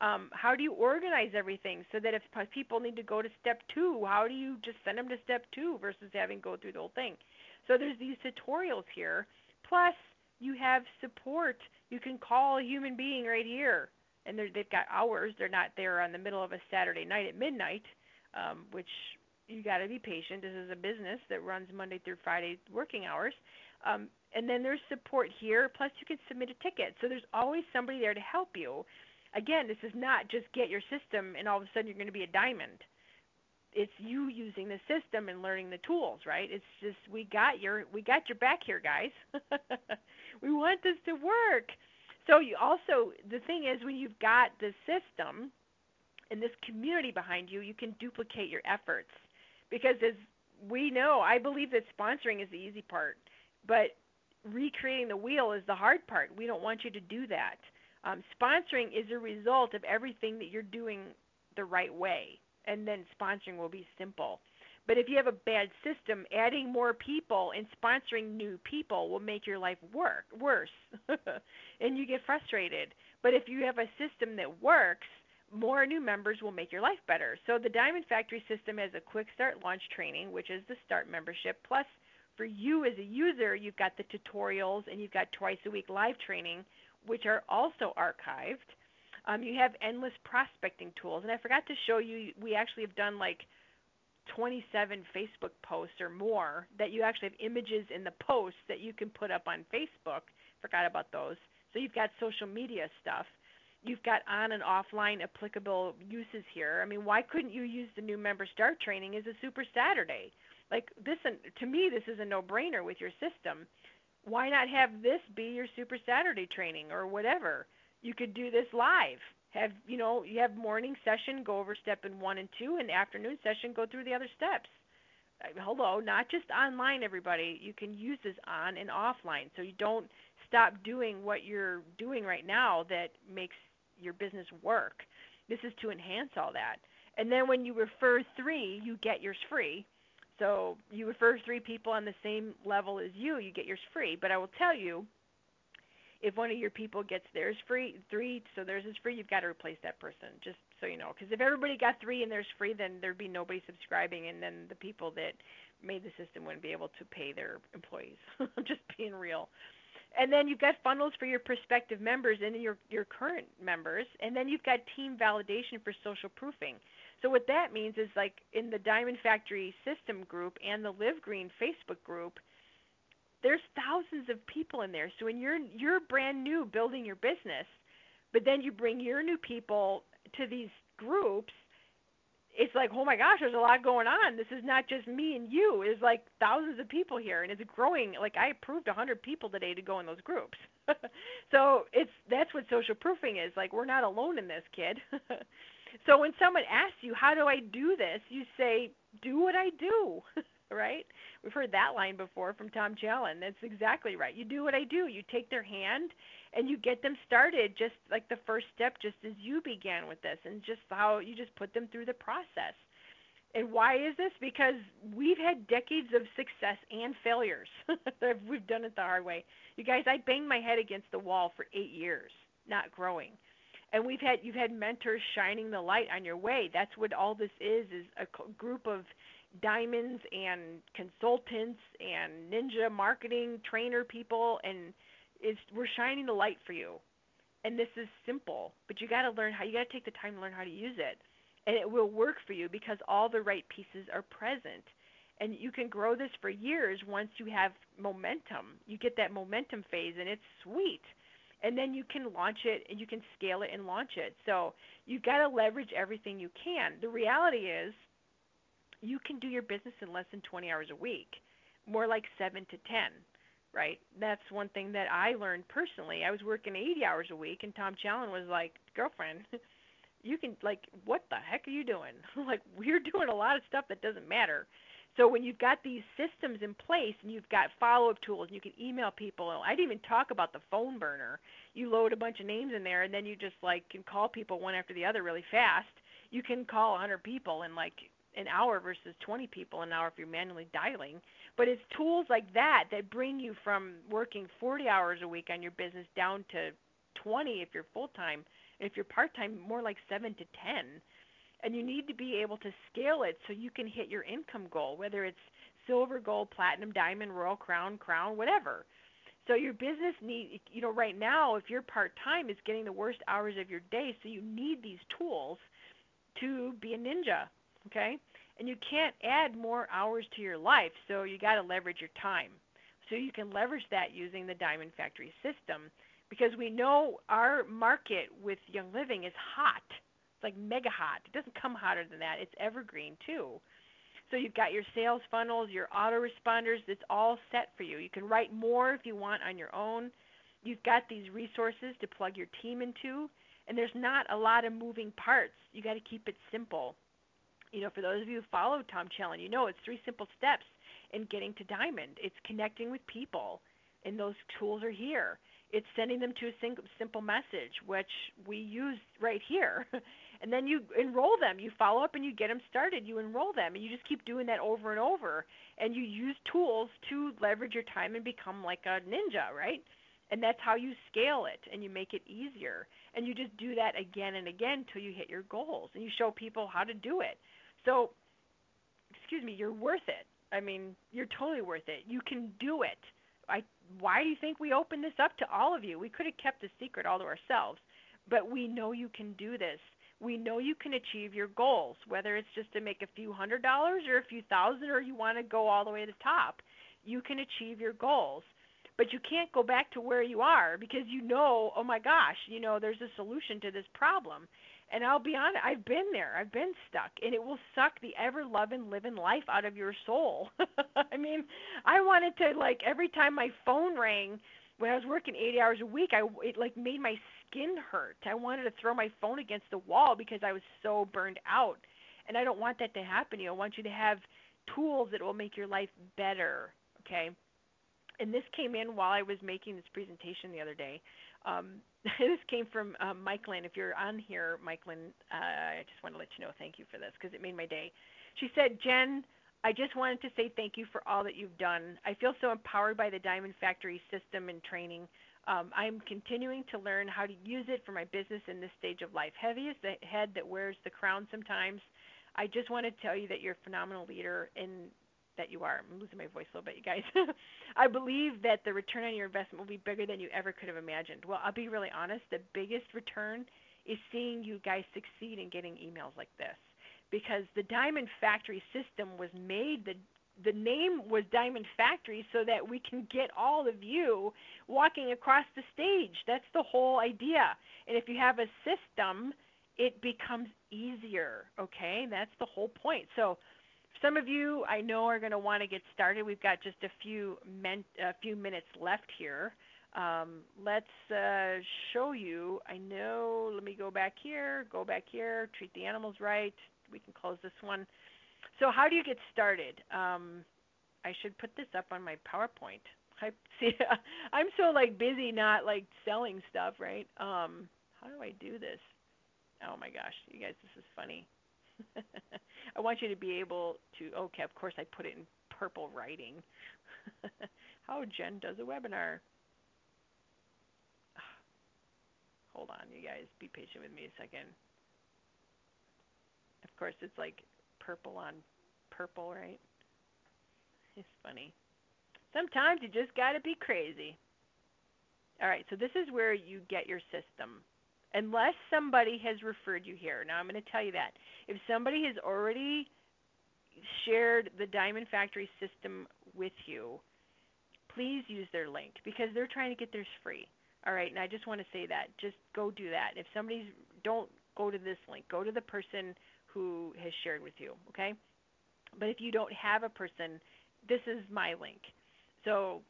Um, how do you organize everything so that if people need to go to step two, how do you just send them to step two versus having go through the whole thing? So there's these tutorials here. Plus, you have support. You can call a human being right here, and they've got hours. They're not there on the middle of a Saturday night at midnight, um, which you got to be patient. This is a business that runs Monday through Friday working hours. Um, and then there's support here. Plus, you can submit a ticket. So there's always somebody there to help you. Again, this is not just get your system and all of a sudden you're going to be a diamond it's you using the system and learning the tools, right? It's just we got your we got your back here, guys. we want this to work. So you also the thing is when you've got the system and this community behind you, you can duplicate your efforts. Because as we know, I believe that sponsoring is the easy part, but recreating the wheel is the hard part. We don't want you to do that. Um, sponsoring is a result of everything that you're doing the right way and then sponsoring will be simple. But if you have a bad system, adding more people and sponsoring new people will make your life work worse, and you get frustrated. But if you have a system that works, more new members will make your life better. So the Diamond Factory system has a quick start launch training, which is the start membership. Plus, for you as a user, you've got the tutorials and you've got twice a week live training, which are also archived. Um, you have endless prospecting tools, and I forgot to show you. We actually have done like 27 Facebook posts or more that you actually have images in the posts that you can put up on Facebook. Forgot about those. So you've got social media stuff. You've got on and offline applicable uses here. I mean, why couldn't you use the new member start training as a super Saturday? Like this, to me, this is a no-brainer with your system. Why not have this be your super Saturday training or whatever? you could do this live. Have you know you have morning session go over step in one and two, and afternoon session go through the other steps. Uh, hello, not just online, everybody. You can use this on and offline, so you don't stop doing what you're doing right now that makes your business work. This is to enhance all that. And then when you refer three, you get yours free. So you refer three people on the same level as you, you get yours free. But I will tell you, if one of your people gets theirs free, three, so theirs is free, you've got to replace that person, just so you know. Because if everybody got three and theirs free, then there'd be nobody subscribing, and then the people that made the system wouldn't be able to pay their employees. I'm just being real. And then you've got funnels for your prospective members and your your current members, and then you've got team validation for social proofing. So what that means is like in the Diamond Factory system group and the Live Green Facebook group, there's thousands of people in there. So when you're you're brand new building your business, but then you bring your new people to these groups, it's like, oh my gosh, there's a lot going on. This is not just me and you. There's like thousands of people here, and it's growing. Like I approved 100 people today to go in those groups. so it's that's what social proofing is. Like we're not alone in this, kid. so when someone asks you, how do I do this? You say, do what I do. right? We've heard that line before from Tom Challen. That's exactly right. You do what I do. You take their hand and you get them started just like the first step just as you began with this and just how you just put them through the process. And why is this? Because we've had decades of success and failures. we've done it the hard way. You guys, I banged my head against the wall for eight years, not growing. And we've had you've had mentors shining the light on your way. That's what all this is is a group of diamonds and consultants and ninja marketing trainer people and it's we're shining the light for you. And this is simple, but you got to learn how you got to take the time to learn how to use it and it will work for you because all the right pieces are present. And you can grow this for years once you have momentum. You get that momentum phase, and it's sweet. And then you can launch it and you can scale it and launch it. So you've got to leverage everything you can. The reality is, you can do your business in less than 20 hours a week, more like 7 to 10 right? That's one thing that I learned personally. I was working 80 hours a week, and Tom Challen was like, "Girlfriend, you can like what the heck are you doing? Like we're doing a lot of stuff that doesn't matter. So when you've got these systems in place and you've got follow up tools and you can email people i didn't even talk about the PhoneBurner. You load a bunch of names in there and then you just like can call people one after the other really fast. You can call a 100 people in like an hour versus 20 people an hour if you're manually dialing but it's tools like that that bring you from working 40 hours a week on your business down to 20 if you're full time and if you're part time, more like seven to ten. And you need to be able to scale it so you can hit your income goal, whether it's silver, gold, platinum, diamond, royal crown, crown, whatever. So your business need you know right now if you're part time is getting the worst hours of your day, so you need these tools to be a ninja, okay? And you can't add more hours to your life, so you got to leverage your time. So you can leverage that using the Diamond Factory system because we know our market with Young Living is hot. It's like mega hot. It doesn't come hotter than that. It's evergreen too. So you've got your sales funnels, your autoresponders. It's all set for you. You can write more if you want on your own. You've got these resources to plug your team into, and there's not a lot of moving parts. You got to keep it simple. You know, for those of you who follow Tom Challen, you know it's three simple steps in getting to diamond. It's connecting with people, and those tools are here it's sending them to a simple message, which we use right here. and then you enroll them. You follow up and you get them started. You enroll them, and you just keep doing that over and over. And you use tools to leverage your time and become like a ninja, right? And that's how you scale it and you make it easier. And you just do that again and again until you hit your goals. And you show people how to do it. So, excuse me, you're worth it. I mean, you're totally worth it. You can do it. I why do you think we opened this up to all of you? We could have kept the secret all to ourselves, but we know you can do this. We know you can achieve your goals, whether it's just to make a few hundred dollars or a few thousand or you want to go all the way to the top. You can achieve your goals. But you can't go back to where you are because you know, oh my gosh, you know, there's a solution to this problem. And I'll be honest, I've been there. I've been stuck, and it will suck the ever loving, living life out of your soul. I mean, I wanted to like every time my phone rang when I was working 80 hours a week, I it like made my skin hurt. I wanted to throw my phone against the wall because I was so burned out, and I don't want that to happen. You know, I want you to have tools that will make your life better. Okay. And this came in while I was making this presentation the other day. Um, this came from um, Mike Lynn. If you're on here, Mike Lynn, uh, I just want to let you know thank you for this because it made my day. She said, Jen, I just wanted to say thank you for all that you've done. I feel so empowered by the Diamond Factory system and training. Um, I'm continuing to learn how to use it for my business in this stage of life. Heavy is the head that wears the crown sometimes. I just want to tell you that you're a phenomenal leader and that you are. I'm losing my voice a little bit, you guys. I believe that the return on your investment will be bigger than you ever could have imagined. Well, I'll be really honest. The biggest return is seeing you guys succeed in getting emails like this, because the Diamond Factory system was made. The the name was Diamond Factory so that we can get all of you walking across the stage. That's the whole idea. And if you have a system, it becomes easier. Okay, that's the whole point. So some of you I know are going to want to get started. We've got just a few men, a few minutes left here. Um, let's uh, show you. I know. Let me go back here. Go back here. Treat the animals right. We can close this one. So how do you get started? Um, I should put this up on my PowerPoint. I see. I'm so like busy not like selling stuff, right? Um, how do I do this? Oh my gosh, you guys, this is funny. I want you to be able to. Okay, of course I put it in purple writing. How Jen does a webinar. Hold on, you guys. Be patient with me a second. Of course, it's like purple on purple, right? It's funny. Sometimes you just got to be crazy. All right, so this is where you get your system. Unless somebody has referred you here. Now, I'm going to tell you that. If somebody has already shared the Diamond Factory system with you, please use their link because they're trying to get theirs free. All right, and I just want to say that. Just go do that. If somebody's, don't go to this link. Go to the person who has shared with you, okay? But if you don't have a person, this is my link. So,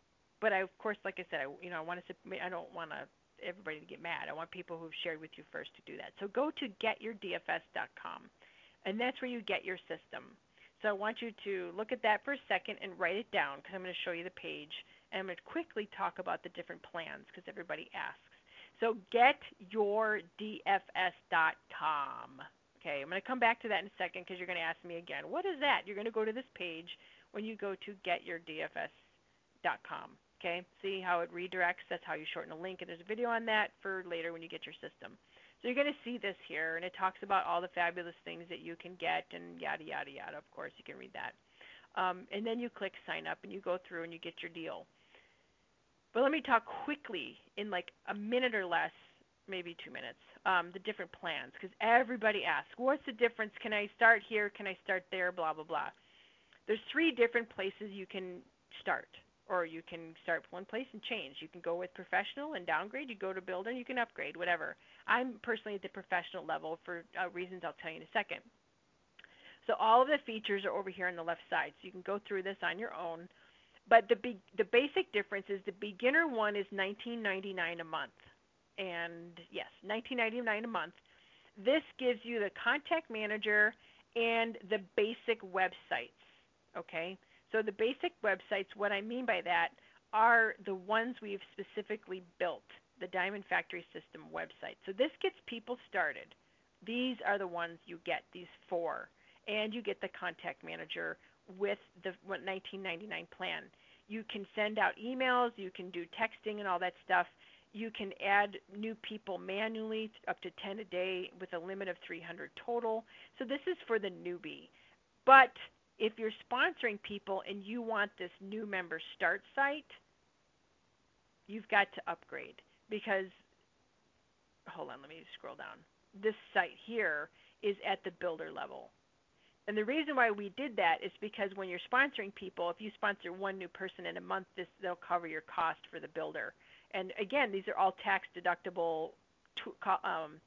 but I, of course, like I said, I, you know, I want to, submit. I don't want to everybody to get mad. I want people who've shared with you first to do that. So go to getyourdfs.com, and that's where you get your system. So I want you to look at that for a second and write it down because I'm going to show you the page. And I'm going to quickly talk about the different plans because everybody asks. So getyourdfs.com. Okay, I'm going to come back to that in a second because you're going to ask me again. What is that? You're going to go to this page when you go to getyourdfs.com. Okay, see how it redirects? That's how you shorten a link, and there's a video on that for later when you get your system. So you're going to see this here, and it talks about all the fabulous things that you can get and yada, yada, yada. Of course, you can read that. Um, and then you click sign up, and you go through and you get your deal. But let me talk quickly in like a minute or less, maybe two minutes, um, the different plans, because everybody asks, what's the difference? Can I start here? Can I start there? Blah, blah, blah. There's three different places you can start or you can start one place and change. You can go with professional and downgrade. You go to builder and you can upgrade, whatever. I'm personally at the professional level for uh, reasons I'll tell you in a second. So all of the features are over here on the left side. So you can go through this on your own. But the be- the basic difference is the beginner one is 19.99 a month. And yes, 19.99 a month. This gives you the contact manager and the basic websites. Okay? So the basic websites, what I mean by that, are the ones we've specifically built, the Diamond Factory System website. So this gets people started. These are the ones you get, these four. And you get the contact manager with the 1999 plan. You can send out emails, you can do texting and all that stuff. You can add new people manually up to 10 a day with a limit of 300 total. So this is for the newbie. But if you're sponsoring people and you want this new member start site, you've got to upgrade because hold on, let me scroll down. This site here is at the builder level. And the reason why we did that is because when you're sponsoring people, if you sponsor one new person in a month, this they'll cover your cost for the builder. And again, these are all tax deductible to, um,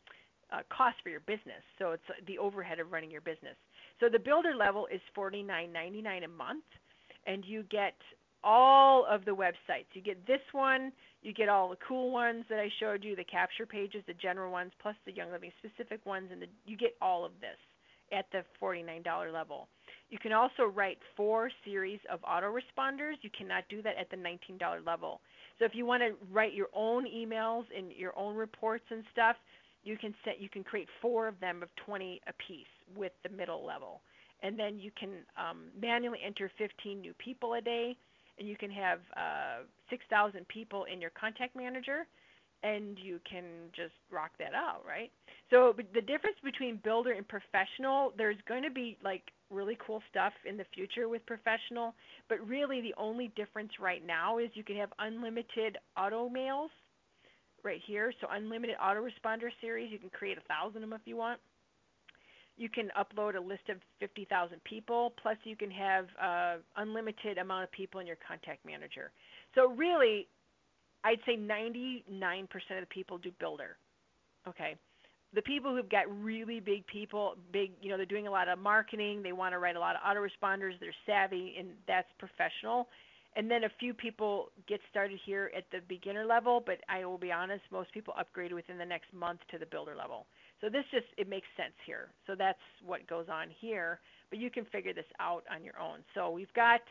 uh, costs for your business. So it's the overhead of running your business. So the builder level is $49.99 a month, and you get all of the websites. You get this one, you get all the cool ones that I showed you, the capture pages, the general ones, plus the Young Living specific ones, and the, you get all of this at the $49 level. You can also write four series of autoresponders. You cannot do that at the $19 level. So if you want to write your own emails and your own reports and stuff, you can set you can create four of them of 20 apiece with the middle level and then you can um, manually enter 15 new people a day and you can have uh, 6000 people in your contact manager and you can just rock that out right so the difference between builder and professional there's going to be like really cool stuff in the future with professional but really the only difference right now is you can have unlimited auto mails right here. So unlimited autoresponder series. You can create a thousand of them if you want. You can upload a list of 50,000 people. Plus, you can have uh, unlimited amount of people in your contact manager. So really, I'd say 99% of the people do Builder. Okay. The people who've got really big people, big, you know, they're doing a lot of marketing. They want to write a lot of autoresponders. They're savvy, and that's professional and then a few people get started here at the beginner level, but I will be honest, most people upgrade within the next month to the builder level. So this just it makes sense here. So that's what goes on here, but you can figure this out on your own. So we've got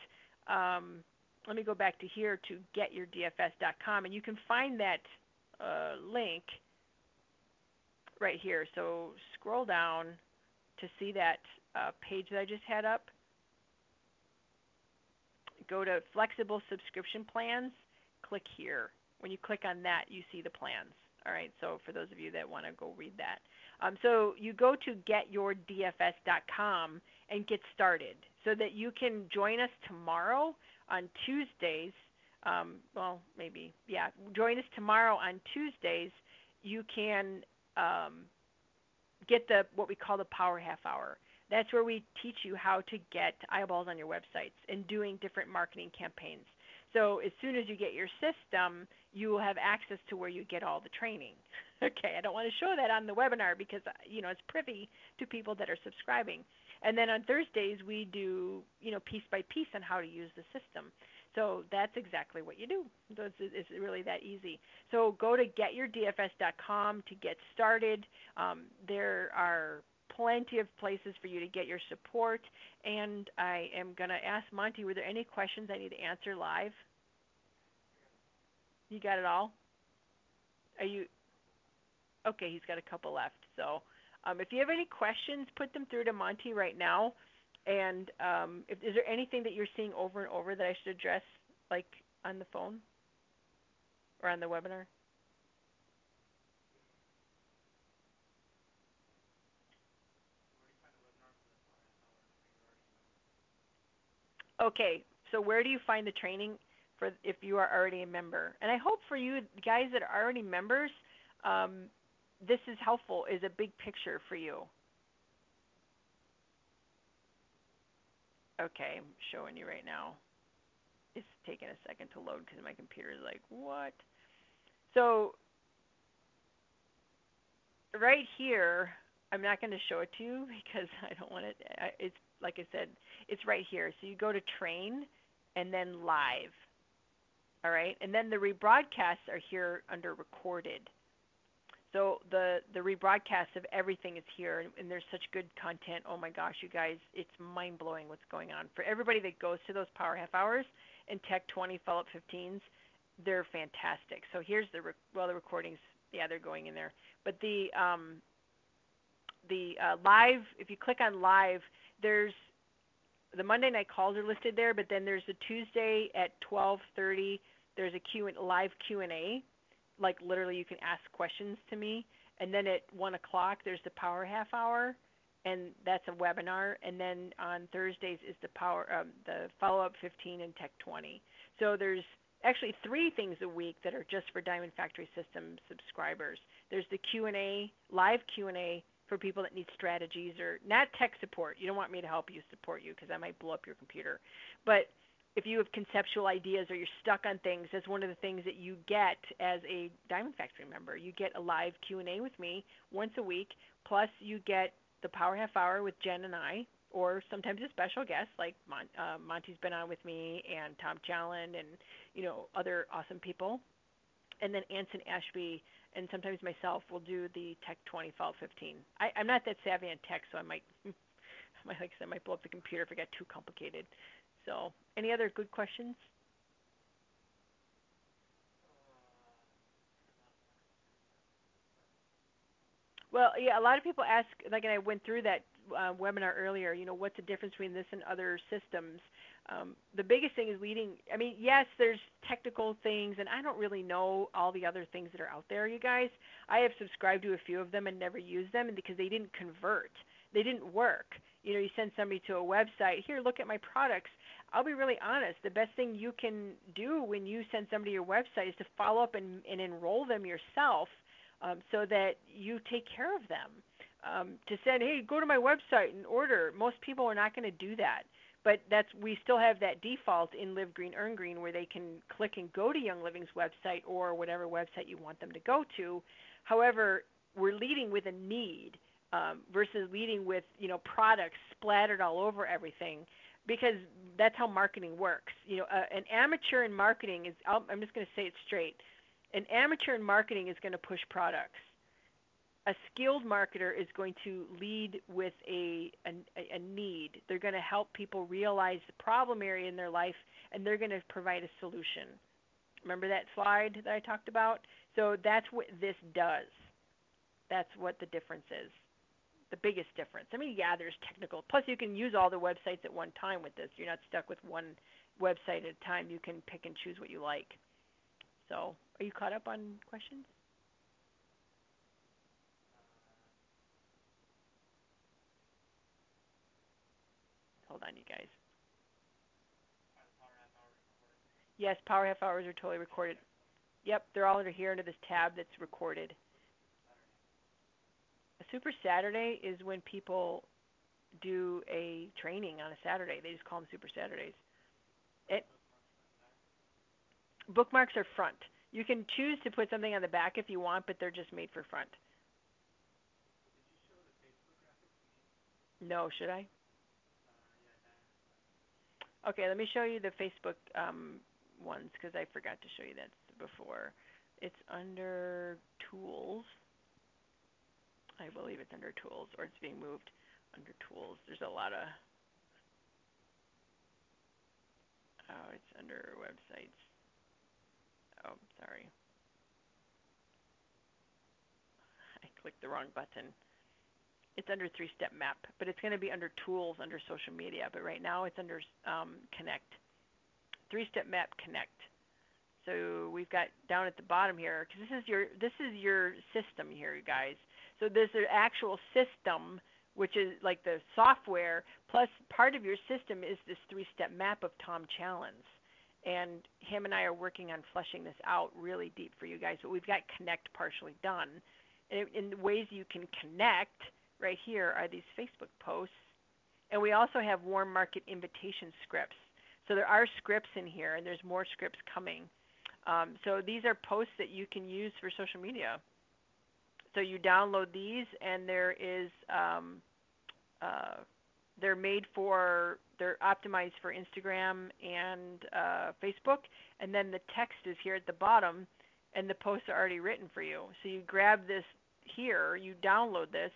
um, let me go back to here to getyourdfs.com, and you can find that uh, link right here. So scroll down to see that uh, page that I just had up, go to flexible subscription plans, click here. When you click on that, you see the plans. All right, so for those of you that want to go read that. Um, so you go to getyourdfs.com and get started so that you can join us tomorrow on Tuesdays. Um, well, maybe, yeah, join us tomorrow on Tuesdays. You can um, get the what we call the Power Half Hour. That's where we teach you how to get eyeballs on your websites and doing different marketing campaigns. So as soon as you get your system, you will have access to where you get all the training. okay, I don't want to show that on the webinar because you know it's privy to people that are subscribing. And then on Thursdays we do you know piece by piece on how to use the system. So that's exactly what you do. It's really that easy. So go to getyourdfs.com to get started. Um, there are plenty of places for you to get your support. And I am going to ask Monty, were there any questions I need to answer live? You got it all? Are you okay? He's got a couple left. So um, if you have any questions, put them through to Monty right now. And um, if, is there anything that you're seeing over and over that I should address, like on the phone or on the webinar? Okay, so where do you find the training for if you are already a member? And I hope for you guys that are already members, um, this is helpful. Is a big picture for you. Okay, I'm showing you right now. It's taking a second to load because my computer is like, what? So right here, I'm not going to show it to you because I don't want it. It's like I said, it's right here. So you go to train and then live. All right, and then the rebroadcasts are here under recorded. So the the rebroadcast of everything is here, and, and, there's such good content. Oh my gosh, you guys, it's mind blowing what's going on. For everybody that goes to those Power Half Hours and Tech 20 Follow Up 15s, they're fantastic. So here's the well the recordings. Yeah, they're going in there. But the um, the uh, live, if you click on live, there's the Monday night calls are listed there, but then there's a Tuesday at 12:30. There's a Q and live Q and A, like literally you can ask questions to me. And then at one o'clock there's the Power Half Hour, and that's a webinar. And then on Thursdays is the Power um, the Follow Up 15 and Tech 20. So there's actually three things a week that are just for Diamond Factory System subscribers. There's the Q and A, live Q and A for people that need strategies or not tech support. You don't want me to help you support you because I might blow up your computer. But if you have conceptual ideas or you're stuck on things, that's one of the things that you get as a Diamond Factory member. You get a live Q&A with me once a week, plus you get the Power Half Hour with Jen and I, or sometimes a special guest like Mon- uh, Monty's been on with me and Tom Challen and you know other awesome people. And then Anson Ashby and sometimes myself will do the Tech 20 Fall 15. I, I'm not that savvy on tech, so I might, like I said, I might blow up the computer if it got too complicated. So, any other good questions? Well, yeah, a lot of people ask, like, and I went through that uh, webinar earlier. You know, what's the difference between this and other systems? Um, the biggest thing is leading. I mean, yes, there's technical things, and I don't really know all the other things that are out there, you guys. I have subscribed to a few of them and never used them because they didn't convert. They didn't work. You know, you send somebody to a website, here, look at my products. I'll be really honest. The best thing you can do when you send somebody your website is to follow up and, and enroll them yourself um, so that you take care of them. Um, to send, hey, go to my website and order. Most people are not going to do that but that's we still have that default in Live Green Earn Green where they can click and go to Young Living's website or whatever website you want them to go to. However, we're leading with a need um, versus leading with you know products splattered all over everything because that's how marketing works. You know, uh, an amateur in marketing is I'm just going to say it straight. An amateur in marketing is going to push products a skilled marketer is going to lead with a, a, a need. They're going to help people realize the problem area in their life, and they're going to provide a solution. Remember that slide that I talked about? So that's what this does. That's what the difference is. The biggest difference. I mean, yeah, there's technical. Plus, you can use all the websites at one time with this. You're not stuck with one website at a time. You can pick and choose what you like. So, are you caught up on questions? Hold on, you guys. Yes, Power Half Hours are totally recorded. Yep, they're all under here under this tab that's recorded. Super Saturday is when people do a training on a Saturday. They just call them Super Saturdays. It bookmarks are front. You can choose to put something on the back if you want, but they're just made for front. No, should I? Okay, let me show you the Facebook um, ones because I forgot to show you that before. It's under Tools. I believe it's under Tools, or it's being moved under Tools. There's a lot of. Oh, it's under Websites. Oh, sorry. I clicked the wrong button. It's under three-step map, but it's going to be under Tools under Social Media. But right now, it's under um, Connect. Three-step map Connect. So we've got down at the bottom here because this is your this is your system here, you guys. So there's an actual system, which is like the software, plus part of your system is this three-step map of Tom Challen's. And him and I are working on fleshing this out really deep for you guys. But we've got Connect partially done. And in ways you can connect, right here are these Facebook posts. And we also have warm market invitation scripts. So there are scripts in here, and there's more scripts coming. Um, so these are posts that you can use for social media. So you download these, and there is um, uh, they're made for they're optimized for Instagram and uh, Facebook, and then the text is here at the bottom, and the posts are already written for you. So you grab this here, you download this,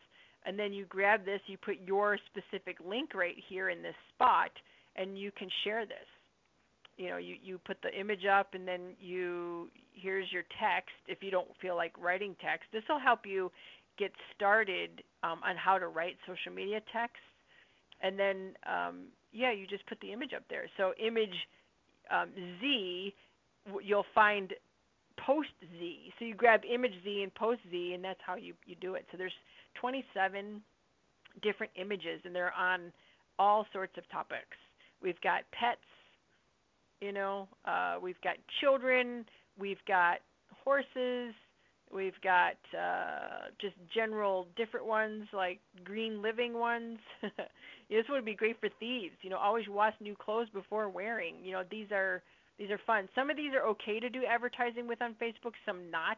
and then you grab this, you put your specific link right here in this spot, and you can share this you know you you put the image up and then you here's your text if you don't feel like writing text. This will help you get started um, on how to write social media text and then um, yeah you just put the image up there. So image um, z you'll find post z. So you grab image z and post z and that's how you you do it. So there's 27 different images and they're on all sorts of topics. We've got pets you know, uh, we've got children, we've got horses, we've got uh, just general different ones like green living ones. this would be great for thieves. You know, always wash new clothes before wearing. You know, these are these are fun. Some of these are okay to do advertising with on Facebook, some not.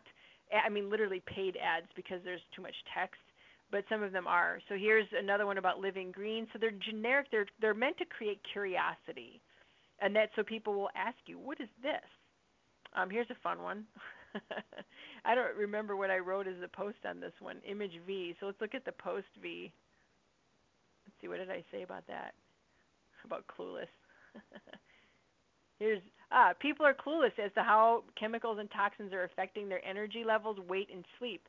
I mean, literally paid ads because there's too much text but some of them are. So here's another one about living green. So they're generic. They're they're meant to create curiosity and that so people will ask you, "What is this?" Um, here's a fun one. I don't remember what I wrote as a post on this one. Image V. So let's look at the post V. Let's see what did I say about that? About clueless. Here's ah, people are clueless as to how chemicals and toxins are affecting their energy levels, weight, and sleep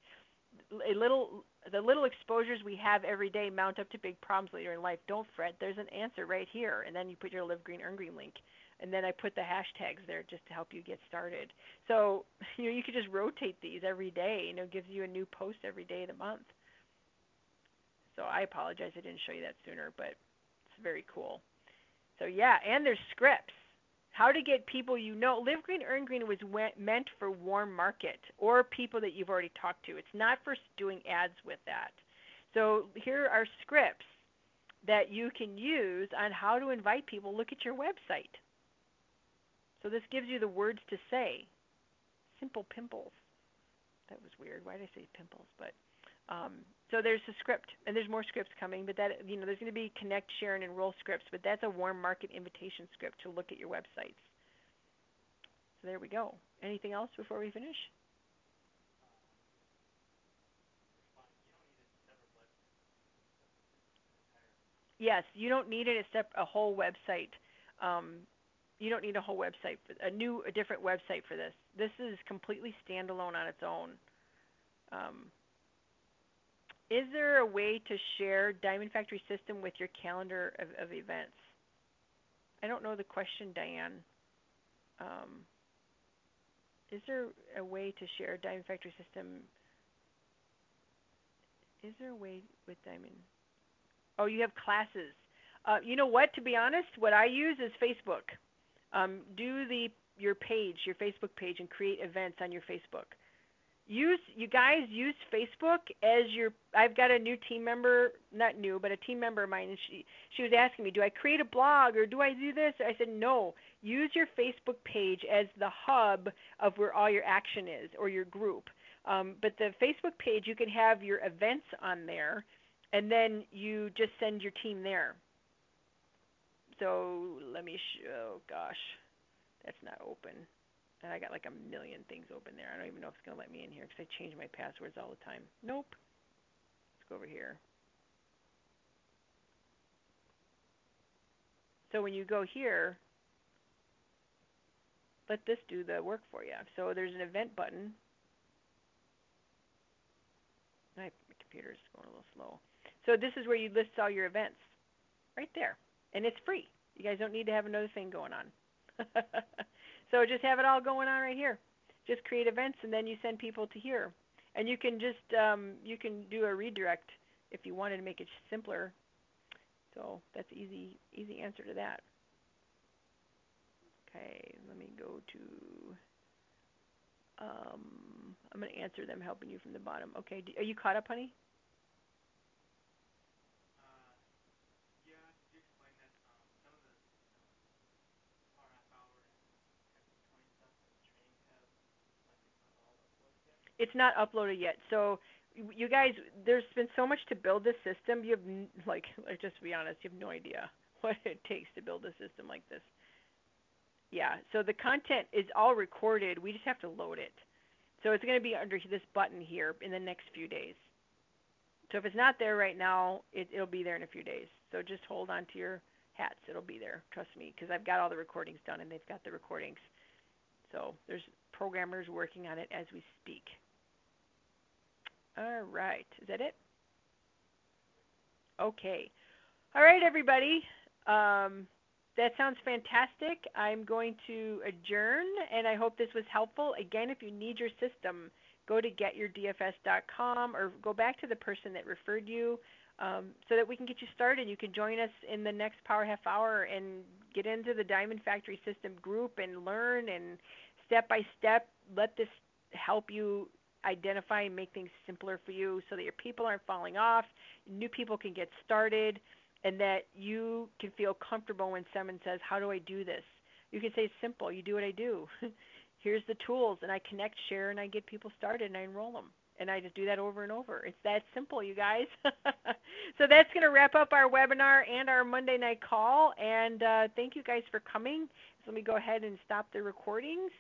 a little the little exposures we have every day mount up to big problems later in life. Don't fret. There's an answer right here, and then you put your Live Green Earn Green link, and then I put the hashtags there just to help you get started. So you know you could just rotate these every day. You know, it gives you a new post every day of the month. So I apologize I didn't show you that sooner, but it's very cool. So yeah, and there's scripts. How to get people you know. Live Green, Earn Green was meant for warm market or people that you've already talked to. It's not for doing ads with that. So here are scripts that you can use on how to invite people. Look at your website. So this gives you the words to say. Simple pimples. That was weird. Why did I say pimples? But um, so there's a script, and there's more scripts coming. But that you know, there's going to be connect, share, and enroll scripts. But that's a warm market invitation script to look at your websites. So there we go. Anything else before we finish? Yes, you don't need it except a whole website. Um, you don't need a whole website for a new, a different website for this. This is completely standalone on its own. Um, Is there a way to share Diamond Factory System with your calendar of, of events? I don't know the question, Diane. Um, is there a way to share Diamond Factory System? Is there a way with Diamond? Oh, you have classes. Uh, you know what? To be honest, what I use is Facebook. Um, do the your page, your Facebook page, and create events on your Facebook. Use you guys use Facebook as your. I've got a new team member, not new, but a team member of mine, and she she was asking me, do I create a blog or do I do this? I said no. Use your Facebook page as the hub of where all your action is or your group. Um, but the Facebook page, you can have your events on there, and then you just send your team there. So let me. Sh- oh gosh, that's not open. And I got like a million things open there. I don't even know if it's gonna let me in here because I change my passwords all the time. Nope. Let's go over here. So when you go here, let this do the work for you. So there's an event button. My computer's going a little slow. So this is where you list all your events, right there and it's free. You guys don't need to have another thing going on. so just have it all going on right here. Just create events and then you send people to here. And you can just um, you can do a redirect if you wanted to make it simpler. So that's easy easy answer to that. Okay, let me go to um, I'm going to answer them helping you from the bottom. Okay, are you caught up, honey? It's not uploaded yet. So you guys, there's been so much to build this system. You have like, just to be honest, you have no idea what it takes to build a system like this. Yeah. So the content is all recorded. We just have to load it. So it's going to be under this button here in the next few days. So if it's not there right now, it, it'll be there in a few days. So just hold on to your hats. It'll be there. Trust me, because I've got all the recordings done and they've got the recordings. So there's programmers working on it as we speak. All right. Is that it? Okay. All right, everybody. Um, that sounds fantastic. I'm going to adjourn, and I hope this was helpful. Again, if you need your system, go to getyourdfs.com or go back to the person that referred you um, so that we can get you started. You can join us in the next Power Half Hour and get into the Diamond Factory System group and learn and step by step let this help you identify and make things simpler for you so that your people aren't falling off, new people can get started, and that you can feel comfortable when someone says, How do I do this? You can say it's simple. You do what I do. Here's the tools, and I connect, share, and I get people started, and I enroll them. And I just do that over and over. It's that simple, you guys. so that's going to wrap up our webinar and our Monday night call. And uh, thank you guys for coming. So let me go ahead and stop the recordings.